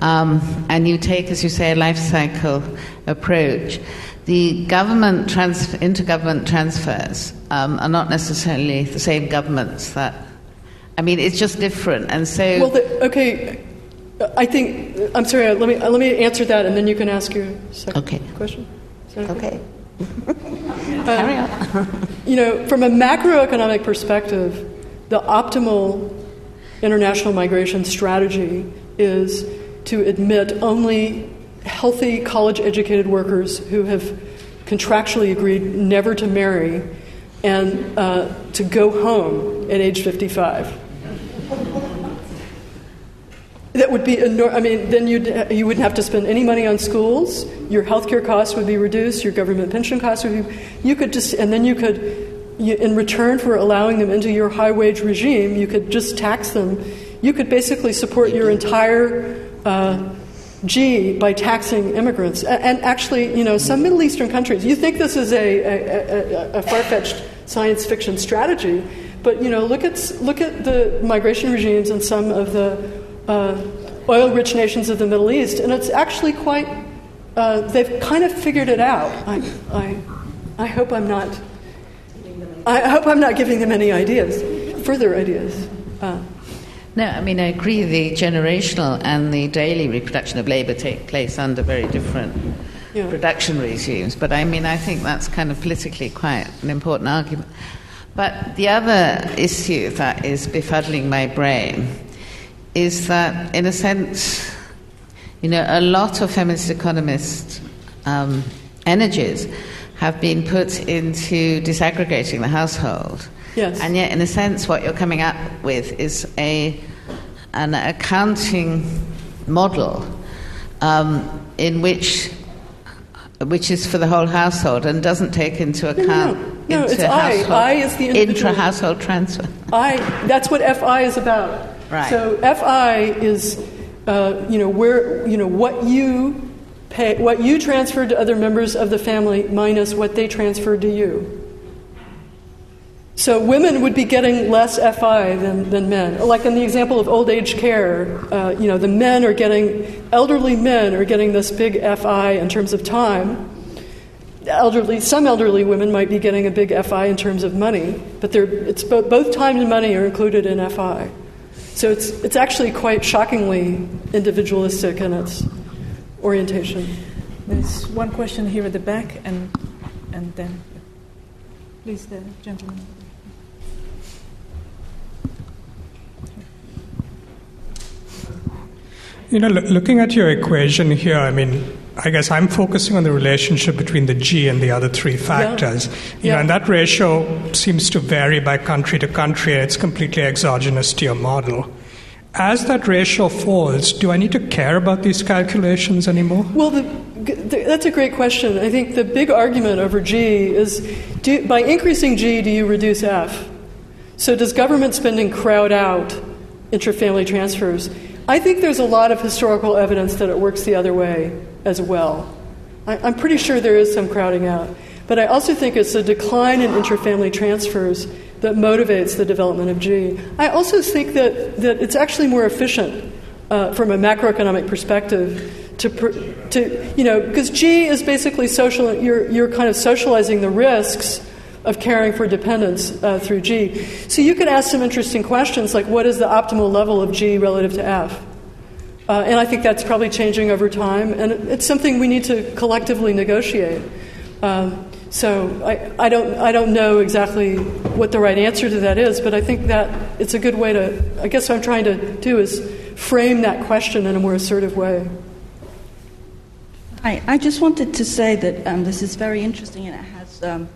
um, and you take, as you say, a life cycle approach, the government trans- intergovernment transfers um, are not necessarily the same governments that. I mean, it's just different, and so. Well, the, okay, I think I'm sorry. Uh, let me uh, let me answer that, and then you can ask your second okay. question. Okay. Uh, Carry on. you know, from a macroeconomic perspective, the optimal international migration strategy is to admit only healthy college educated workers who have contractually agreed never to marry and uh, to go home at age 55. That would be enormous. I mean, then you'd, you wouldn't have to spend any money on schools. Your healthcare costs would be reduced. Your government pension costs would be. You could just, and then you could, you, in return for allowing them into your high wage regime, you could just tax them. You could basically support your entire uh, G by taxing immigrants. And actually, you know, some Middle Eastern countries, you think this is a, a, a, a far fetched science fiction strategy, but, you know, look at, look at the migration regimes in some of the uh, oil rich nations of the Middle East, and it's actually quite, uh, they've kind of figured it out. I, I, I hope I'm not. I hope I'm not giving them any ideas, further ideas. Uh, no, I mean, I agree the generational and the daily reproduction of labour take place under very different yeah. production regimes, but I mean, I think that's kind of politically quite an important argument. But the other issue that is befuddling my brain is that, in a sense, you know, a lot of feminist economist um, energies have been put into disaggregating the household. Yes. And yet, in a sense, what you're coming up with is a, an accounting model um, in which, which is for the whole household and doesn't take into account. No, no, no it's I. I is the intra household transfer. I. That's what FI is about. Right. So FI is, uh, you know, where you know what you pay, what you transferred to other members of the family minus what they transferred to you. So women would be getting less FI than, than men. Like in the example of old age care, uh, you know, the men are getting, elderly men are getting this big FI in terms of time. Elderly, some elderly women might be getting a big FI in terms of money, but it's both, both time and money are included in FI. So it's, it's actually quite shockingly individualistic in its orientation. There's one question here at the back, and, and then, please, the gentleman. You know, looking at your equation here, I mean, I guess I'm focusing on the relationship between the G and the other three factors. Yeah. You yeah. know, and that ratio seems to vary by country to country, and it's completely exogenous to your model. As that ratio falls, do I need to care about these calculations anymore? Well, the, the, that's a great question. I think the big argument over G is do, by increasing G, do you reduce F? So, does government spending crowd out intrafamily transfers? I think there's a lot of historical evidence that it works the other way as well. I, am pretty sure there is some crowding out. But I also think it's a decline in interfamily transfers that motivates the development of G. I also think that, that it's actually more efficient uh, from a macroeconomic perspective to, to you know, because G is basically social, you're, you're kind of socializing the risks of caring for dependents uh, through G. So you could ask some interesting questions like what is the optimal level of G relative to F? Uh, and I think that's probably changing over time, and it's something we need to collectively negotiate. Um, so I, I, don't, I don't know exactly what the right answer to that is, but I think that it's a good way to, I guess what I'm trying to do is frame that question in a more assertive way. Hi, I just wanted to say that um, this is very interesting and it has um,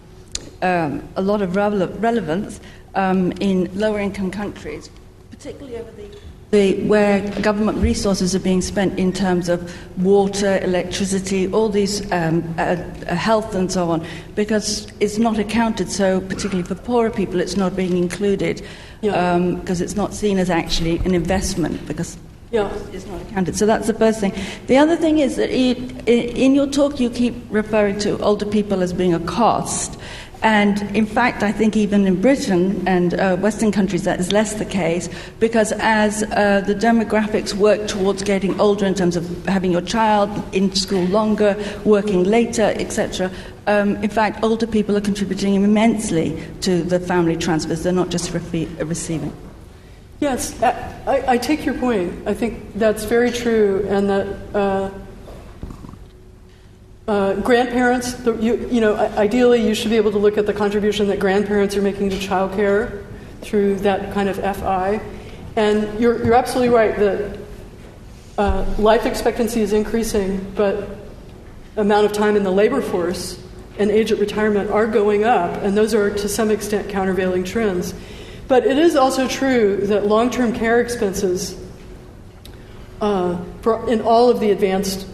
um, a lot of rele- relevance um, in lower income countries, particularly over the the, where government resources are being spent in terms of water, electricity, all these um, uh, uh, health and so on, because it's not accounted. So, particularly for poorer people, it's not being included because yeah. um, it's not seen as actually an investment because yeah. it's not accounted. So that's the first thing. The other thing is that it, in your talk you keep referring to older people as being a cost. And in fact, I think even in Britain and uh, Western countries, that is less the case because as uh, the demographics work towards getting older in terms of having your child in school longer, working later, etc., um, in fact, older people are contributing immensely to the family transfers. They're not just receiving. Yes, I, I, take your point. I think that's very true, and that. Uh, uh, grandparents, the, you, you, know, ideally you should be able to look at the contribution that grandparents are making to childcare through that kind of FI. And you're, you're absolutely right that uh, life expectancy is increasing, but amount of time in the labor force and age at retirement are going up, and those are to some extent countervailing trends. But it is also true that long term care expenses uh, for, in all of the advanced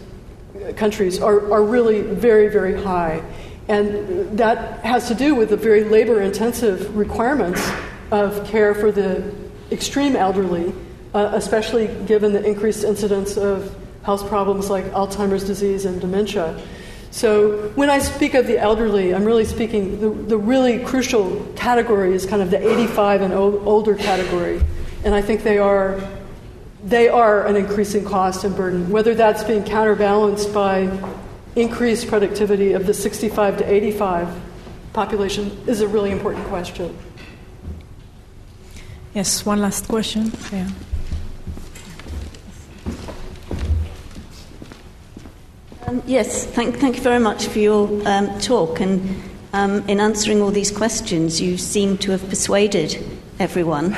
countries are, are really very, very high. And that has to do with the very labor intensive requirements of care for the extreme elderly, uh, especially given the increased incidence of health problems like Alzheimer's disease and dementia. So, when I speak of the elderly, I'm really speaking, the, the really crucial category is kind of the 85 and o- older category. And I think they are they are an increasing cost and burden. Whether that's being counterbalanced by increased productivity of the 65 to 85 population is a really important question. Yes, one last question. Yeah. Um, yes, thank, thank you very much for your um, talk. And um, in answering all these questions, you seem to have persuaded everyone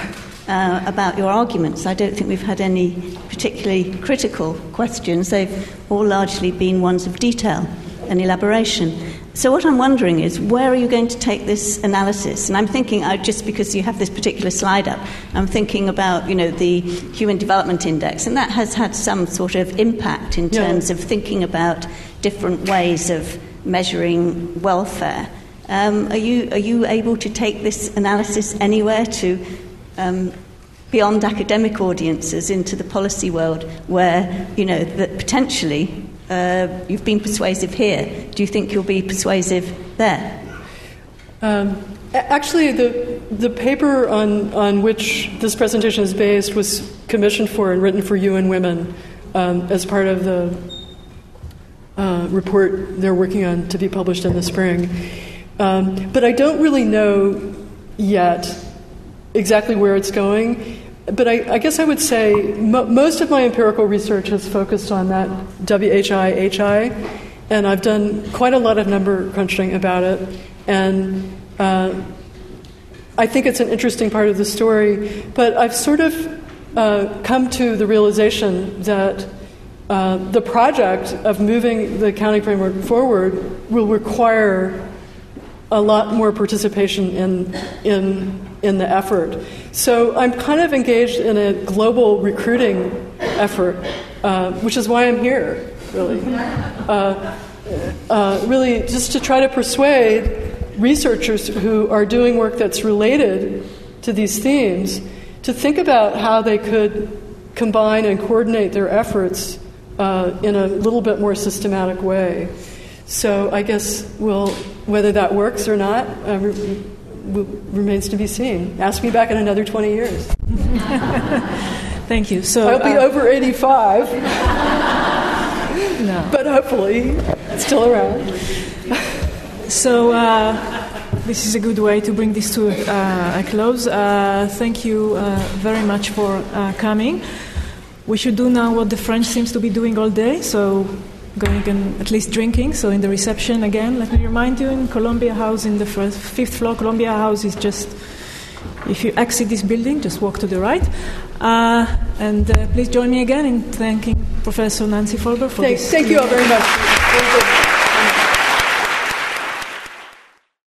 uh, about your arguments. I don't think we've had any particularly critical questions. They've all largely been ones of detail and elaboration. So, what I'm wondering is, where are you going to take this analysis? And I'm thinking, uh, just because you have this particular slide up, I'm thinking about, you know, the Human Development Index, and that has had some sort of impact in terms yeah. of thinking about different ways of measuring welfare. Um, are, you, are you able to take this analysis anywhere to um, beyond academic audiences into the policy world where, you know, that potentially uh, you've been persuasive here. Do you think you'll be persuasive there? Um, actually, the, the paper on, on which this presentation is based was commissioned for and written for UN Women um, as part of the uh, report they're working on to be published in the spring. Um, but I don't really know yet exactly where it's going. But I, I guess I would say mo- most of my empirical research has focused on that WHI HI, and I've done quite a lot of number crunching about it. And uh, I think it's an interesting part of the story. But I've sort of uh, come to the realization that uh, the project of moving the accounting framework forward will require a lot more participation in, in in the effort. So I'm kind of engaged in a global recruiting effort, uh, which is why I'm here, really. Uh, uh, really, just to try to persuade researchers who are doing work that's related to these themes to think about how they could combine and coordinate their efforts uh, in a little bit more systematic way. So I guess we'll, whether that works or not, uh, remains to be seen. Ask me back in another 20 years. Thank you. So I'll be uh, over 85. no. But hopefully, still around. So, uh, this is a good way to bring this to uh, a close. Uh, thank you uh, very much for uh, coming. We should do now what the French seems to be doing all day, so going and at least drinking. So, in the reception again, let me remind you in Columbia House, in the first, fifth floor, Columbia House is just if you exit this building, just walk to the right. Uh, and uh, please join me again in thanking Professor Nancy Folbre for thank, this. Thank you all very much.